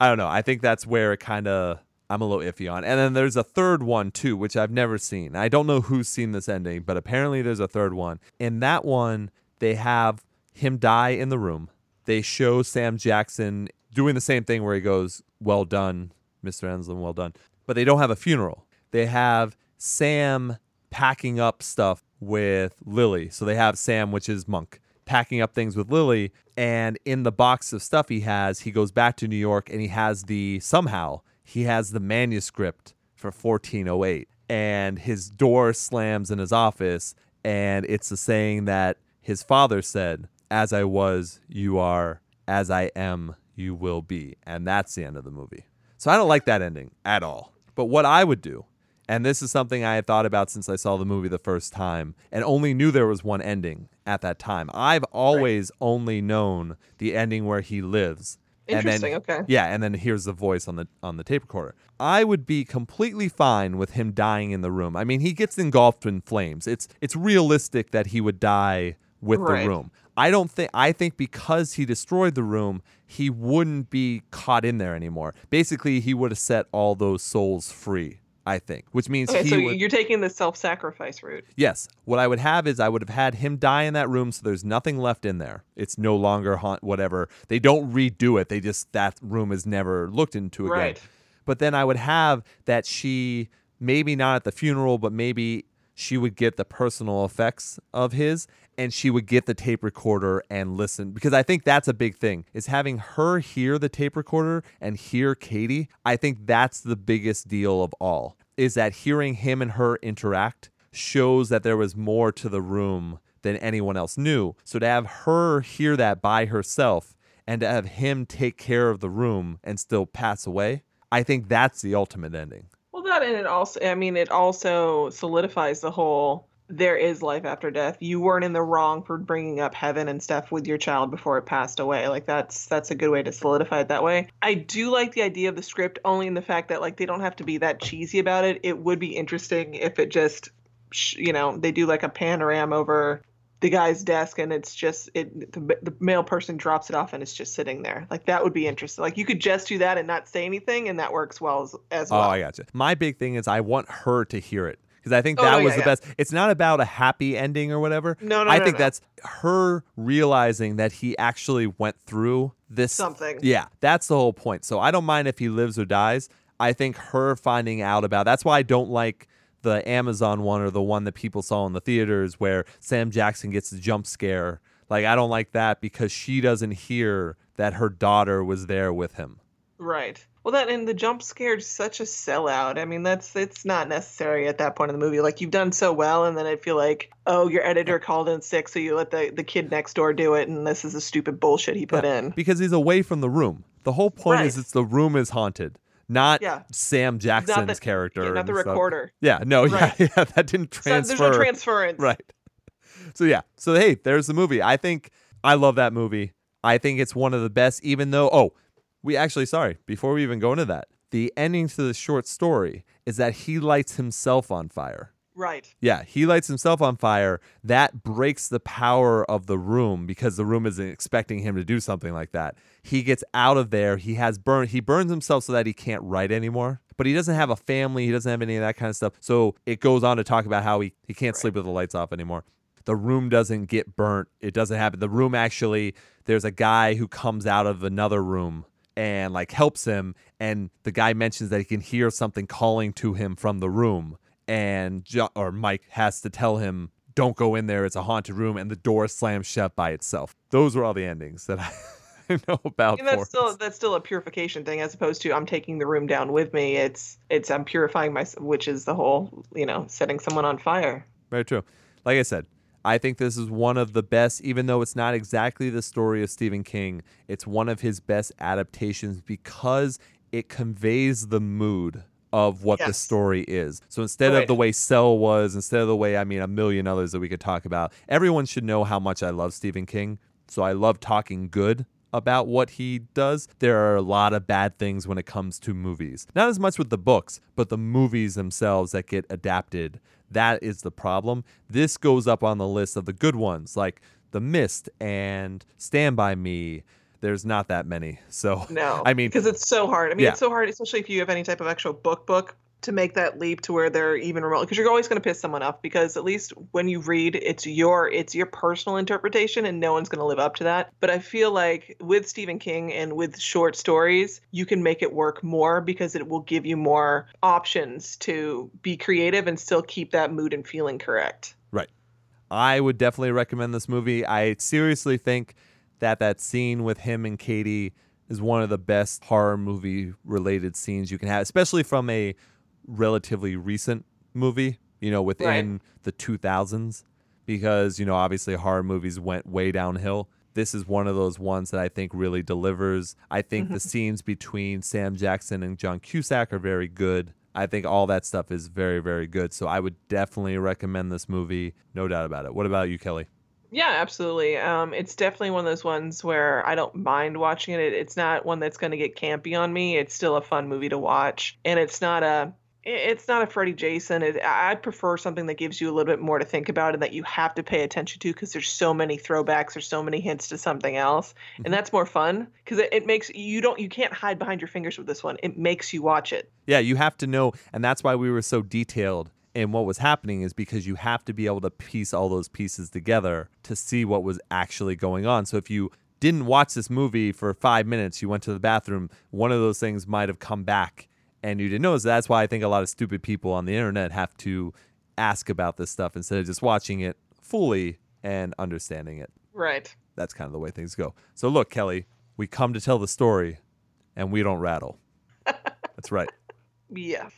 I don't know. I think that's where it kind of I'm a little iffy on. And then there's a third one too, which I've never seen. I don't know who's seen this ending, but apparently there's a third one. In that one, they have him die in the room. They show Sam Jackson doing the same thing where he goes, "Well done, Mr. Enslin, well done." But they don't have a funeral. They have Sam packing up stuff with Lily. So they have Sam, which is Monk, packing up things with Lily. And in the box of stuff he has, he goes back to New York and he has the somehow he has the manuscript for 1408. And his door slams in his office, and it's a saying that his father said, As I was, you are, as I am, you will be. And that's the end of the movie. So I don't like that ending at all. But what I would do, and this is something I had thought about since I saw the movie the first time and only knew there was one ending at that time. I've always only known the ending where he lives. Interesting, then, okay. Yeah, and then here's the voice on the on the tape recorder. I would be completely fine with him dying in the room. I mean, he gets engulfed in flames. It's it's realistic that he would die with Right. the room. I don't think I think because he destroyed the room, he wouldn't be caught in there anymore. Basically, he would have set all those souls free, I think. Which means Okay, he so would you're taking the self-sacrifice route. Yes. What I would have is I would have had him die in that room so there's nothing left in there. It's no longer haunt whatever. They don't redo it. They just that room is never looked into again. Right. But then I would have that she maybe not at the funeral, but maybe she would get the personal effects of his and she would get the tape recorder and listen because I think that's a big thing is having her hear the tape recorder and hear Katie. I think that's the biggest deal of all is that hearing him and her interact shows that there was more to the room than anyone else knew. So to have her hear that by herself and to have him take care of the room and still pass away, I think that's the ultimate ending. Well, that and it also, I mean, it also solidifies the whole there is life after death. You weren't in the wrong for bringing up heaven and stuff with your child before it passed away. Like that's that's a good way to solidify it that way. I do like the idea of the script only in the fact that like they don't have to be that cheesy about it. It would be interesting if it just you know, they do like a panorama over the guy's desk and it's just it the, the mail person drops it off and it's just sitting there. Like that would be interesting. Like you could just do that and not say anything and that works well as, as well Oh, well. I gotcha. My big thing is I want her to hear it because I think Oh, that no, was yeah, the yeah. best. It's not about a happy ending or whatever. No, no, I no, think no. that's her realizing that he actually went through this Something. Yeah, that's the whole point. So I don't mind if he lives or dies. I think her finding out about that's why I don't like the Amazon one or the one that people saw in the theaters where Sam Jackson gets a jump scare. Like I don't like that because she doesn't hear that her daughter was there with him. Right. Well, that and the jump scare's such a sellout. I mean, that's it's not necessary at that point in the movie. Like you've done so well, and then I feel like, oh, your editor called in sick, so you let the the kid next door do it, and this is the stupid bullshit he put in. because he's away from the room. The whole point is it's the room is haunted, not Yeah. Sam Jackson's character. yeah, not the recorder. Yeah, no, Right. yeah, yeah, that didn't So transfer. there's no transference. Right. So yeah, so hey, there's the movie. I think I love that movie. I think it's one of the best, even though oh, we actually sorry, before we even go into that, the ending to the short story is that he lights himself on fire. Right. Yeah, he lights himself on fire. That breaks the power of the room because the room isn't expecting him to do something like that. He gets out of there. He has burned. He burns himself so that he can't write anymore. But he doesn't have a family. He doesn't have any of that kind of stuff. So it goes on to talk about how he, he can't sleep with the lights off anymore. The room doesn't get burnt. It doesn't happen. The room actually, there's a guy who comes out of another room and like helps him. And the guy mentions that he can hear something calling to him from the room. And jo- or Mike has to tell him, "Don't go in there. It's a haunted room." And the door slams shut by itself. Those were all the endings that I know about. And that's still us. that's still a purification thing, as opposed to I'm taking the room down with me. It's it's I'm purifying myself, which is the whole you know setting someone on fire. Very true. Like I said, I think this is one of the best, even though it's not exactly the story of Stephen King, it's one of his best adaptations because it conveys the mood of what the story is. So instead of the way Cell was, instead of the way, I mean, a million others that we could talk about, everyone should know how much I love Stephen King. So I love talking good about what he does. There are a lot of bad things when it comes to movies. Not as much with the books, but the movies themselves that get adapted. That is the problem. This goes up on the list of the good ones, like The Mist and Stand By Me. There's not that many. So, No, I mean, because it's so hard. I mean, Yeah. it's so hard, especially if you have any type of actual book book to make that leap to where they're even remote. Because you're always going to piss someone off. Because at least when you read, it's your it's your personal interpretation, and no one's going to live up to that. But I feel like with Stephen King and with short stories, you can make it work more because it will give you more options to be creative and still keep that mood and feeling correct. Right. I would definitely recommend this movie. I seriously think that that scene with him and Katie is one of the best horror movie related scenes you can have, especially from a relatively recent movie, you know, within the 2000s because, you know, obviously horror movies went way downhill. This is one of those ones that I think really delivers. I think the scenes between Sam Jackson and John Cusack are very good. I think all that stuff is very, very good. So I would definitely recommend this movie. No doubt about it. What about you, Kelly? Yeah, absolutely. Um, it's definitely one of those ones where I don't mind watching it. it it's not one that's going to get campy on me. It's still a fun movie to watch, and it's not a it's not a Freddy Jason. It, I prefer something that gives you a little bit more to think about and that you have to pay attention to because there's so many throwbacks, there's so many hints to something else, and mm-hmm. that's more fun because it, it makes you don't you can't hide behind your fingers with this one. It makes you watch it. Yeah, you have to know, and that's why we were so detailed in what was happening, is because you have to be able to piece all those pieces together to see what was actually going on. So if you didn't watch this movie for five minutes, you went to the bathroom, one of those things might have come back and you didn't notice. That's why I think a lot of stupid people on the internet have to ask about this stuff instead of just watching it fully and understanding it. Right. That's kind of the way things go. So look, Kelly, we come to tell the story and we don't rattle. That's right. Yeah.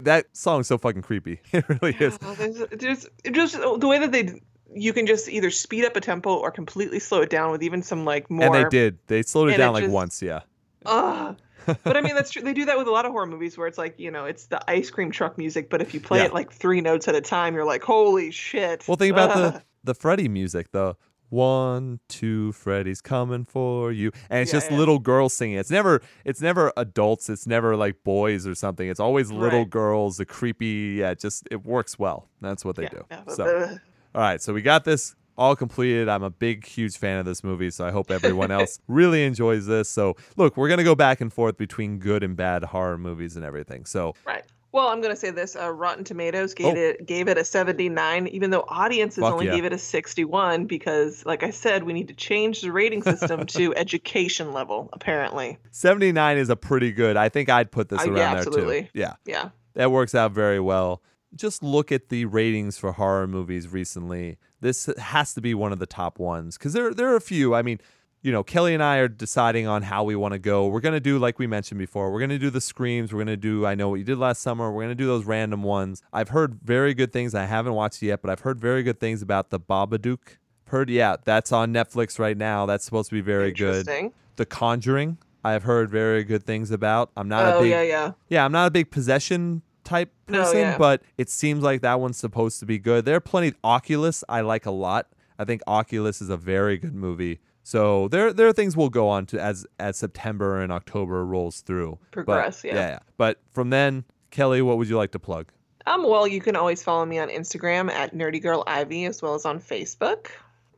That song's so fucking creepy. It really is. Oh, there's, there's just the way that they you can just either speed up a tempo or completely slow it down with even some like more. And they did. They slowed it down it like just- once, yeah. Ugh. but I mean that's true. They do that with a lot of horror movies where it's like you know it's the ice cream truck music, but if you play Yeah. it like three notes at a time, you're like, holy shit. Well, think about Ugh. the the Freddy music, the one, two, Freddy's coming for you, and it's Yeah, just yeah. little girls singing. It's never, it's never adults. It's never like boys or something. It's always little Right. girls. The creepy, yeah, just it works well. That's what they do. yeah, So. All right, so we got this all completed. I'm a big, huge fan of this movie, so I hope everyone else really enjoys this. So, look, we're gonna go back and forth between good and bad horror movies and everything. So, Right. Well, I'm gonna say this: uh, Rotten Tomatoes gave Oh. it gave it a 79, even though audiences Fuck only yeah. gave it a 61 because, like I said, we need to change the rating system to education level. Apparently, 79 is a pretty good. I think I'd put this Uh, around yeah, there absolutely. too. Yeah. yeah. That works out very well. Just look at the ratings for horror movies recently. This has to be one of the top ones because there there are a few. I mean, you know, Kelly and I are deciding on how we want to go. We're gonna do like we mentioned before. We're gonna do the screams. We're gonna do I know what you did last summer. We're gonna do those random ones. I've heard very good things. I haven't watched it yet, but I've heard very good things about the Babadook. Heard yeah, that's on Netflix right now. That's supposed to be very good. The Conjuring. I've heard very good things about. I'm not a Oh big yeah, yeah. yeah, I'm not a big possession type No, person, yeah. but it seems like that one's supposed to be good. There are plenty. Oculus, I like a lot. I think Oculus is a very good movie. So there, there are things we'll go on to as as September and October rolls through. But- Progress, yeah. yeah. But from then, Kelly, what would you like to plug? Um, well, you can always follow me on Instagram at Nerdy Girl Ivy as well as on Facebook.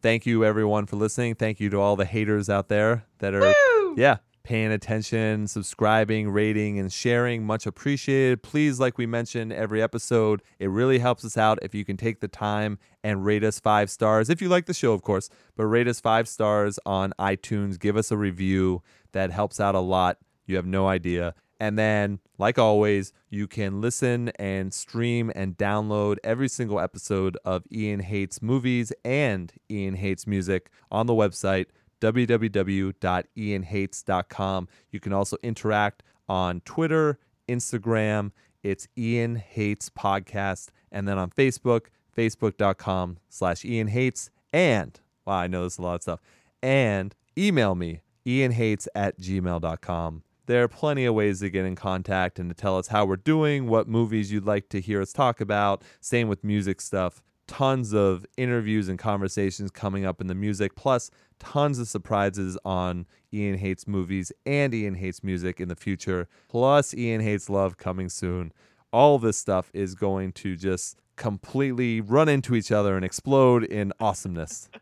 Thank you everyone for listening. Thank you to all the haters out there that are Woo! yeah, paying attention, subscribing, rating, and sharing. Much appreciated. Please, like we mentioned every episode, it really helps us out if you can take the time and rate us five stars. If you like the show, of course, but rate us five stars on iTunes. Give us a review. That helps out a lot. You have no idea. And then, like always, you can listen and stream and download every single episode of Ian Hates Movies and Ian Hates Music on the website www.ianhates.com. You can also interact on Twitter, Instagram. It's Ian Hates Podcast. And then on Facebook, facebook.com slash Ian Hates. And, wow, I know there's a lot of stuff. And email me, ianhates at gmail.com. There are plenty of ways to get in contact and to tell us how we're doing, what movies you'd like to hear us talk about. Same with music stuff. Tons of interviews and conversations coming up in the music, plus tons of surprises on Ian Hates movies and Ian Hates music in the future, plus Ian Hates love coming soon. All this stuff is going to just completely run into each other and explode in awesomeness.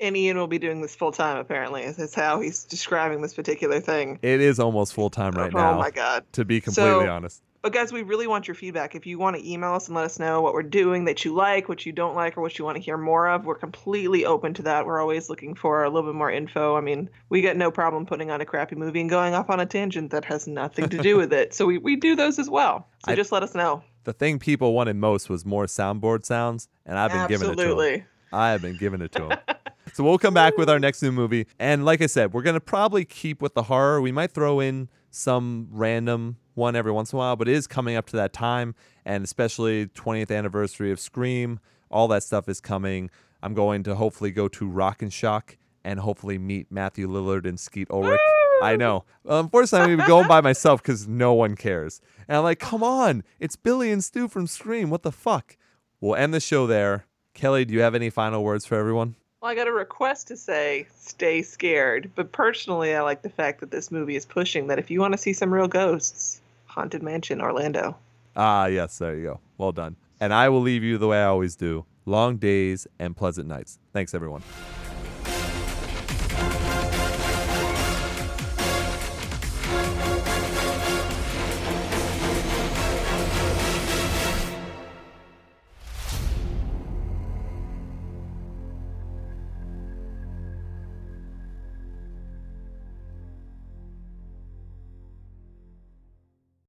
And Ian will be doing this full time. Apparently, that's how he's describing this particular thing. It is almost full time right oh now. Oh my god! To be completely So- honest. But guys, we really want your feedback. If you want to email us and let us know what we're doing that you like, what you don't like, or what you want to hear more of, we're completely open to that. We're always looking for a little bit more info. I mean, we get no problem putting on a crappy movie and going off on a tangent that has nothing to do with it. So we, we do those as well. So I- just let us know. The thing people wanted most was more soundboard sounds, and I've been giving it to them. Absolutely. I have been giving it to them. so we'll come back with our next new movie. And like I said, we're going to probably keep with the horror. We might throw in some random one every once in a while, but it is coming up to that time. And especially 20th anniversary of Scream, all that stuff is coming. I'm going to hopefully go to Rock and Shock and hopefully meet Matthew Lillard and Skeet Ulrich. I know. Unfortunately, I'm going by myself because no one cares. And I'm like, come on, it's Billy and Stu from Scream. What the fuck? We'll end the show there. Kelly, do you have any final words for everyone? Well, I got a request to say stay scared. But personally, I like the fact that this movie is pushing that if you want to see some real ghosts, Haunted Mansion, Orlando. Ah, yes, there you go. Well done. And I will leave you the way I always do long days and pleasant nights. Thanks, everyone.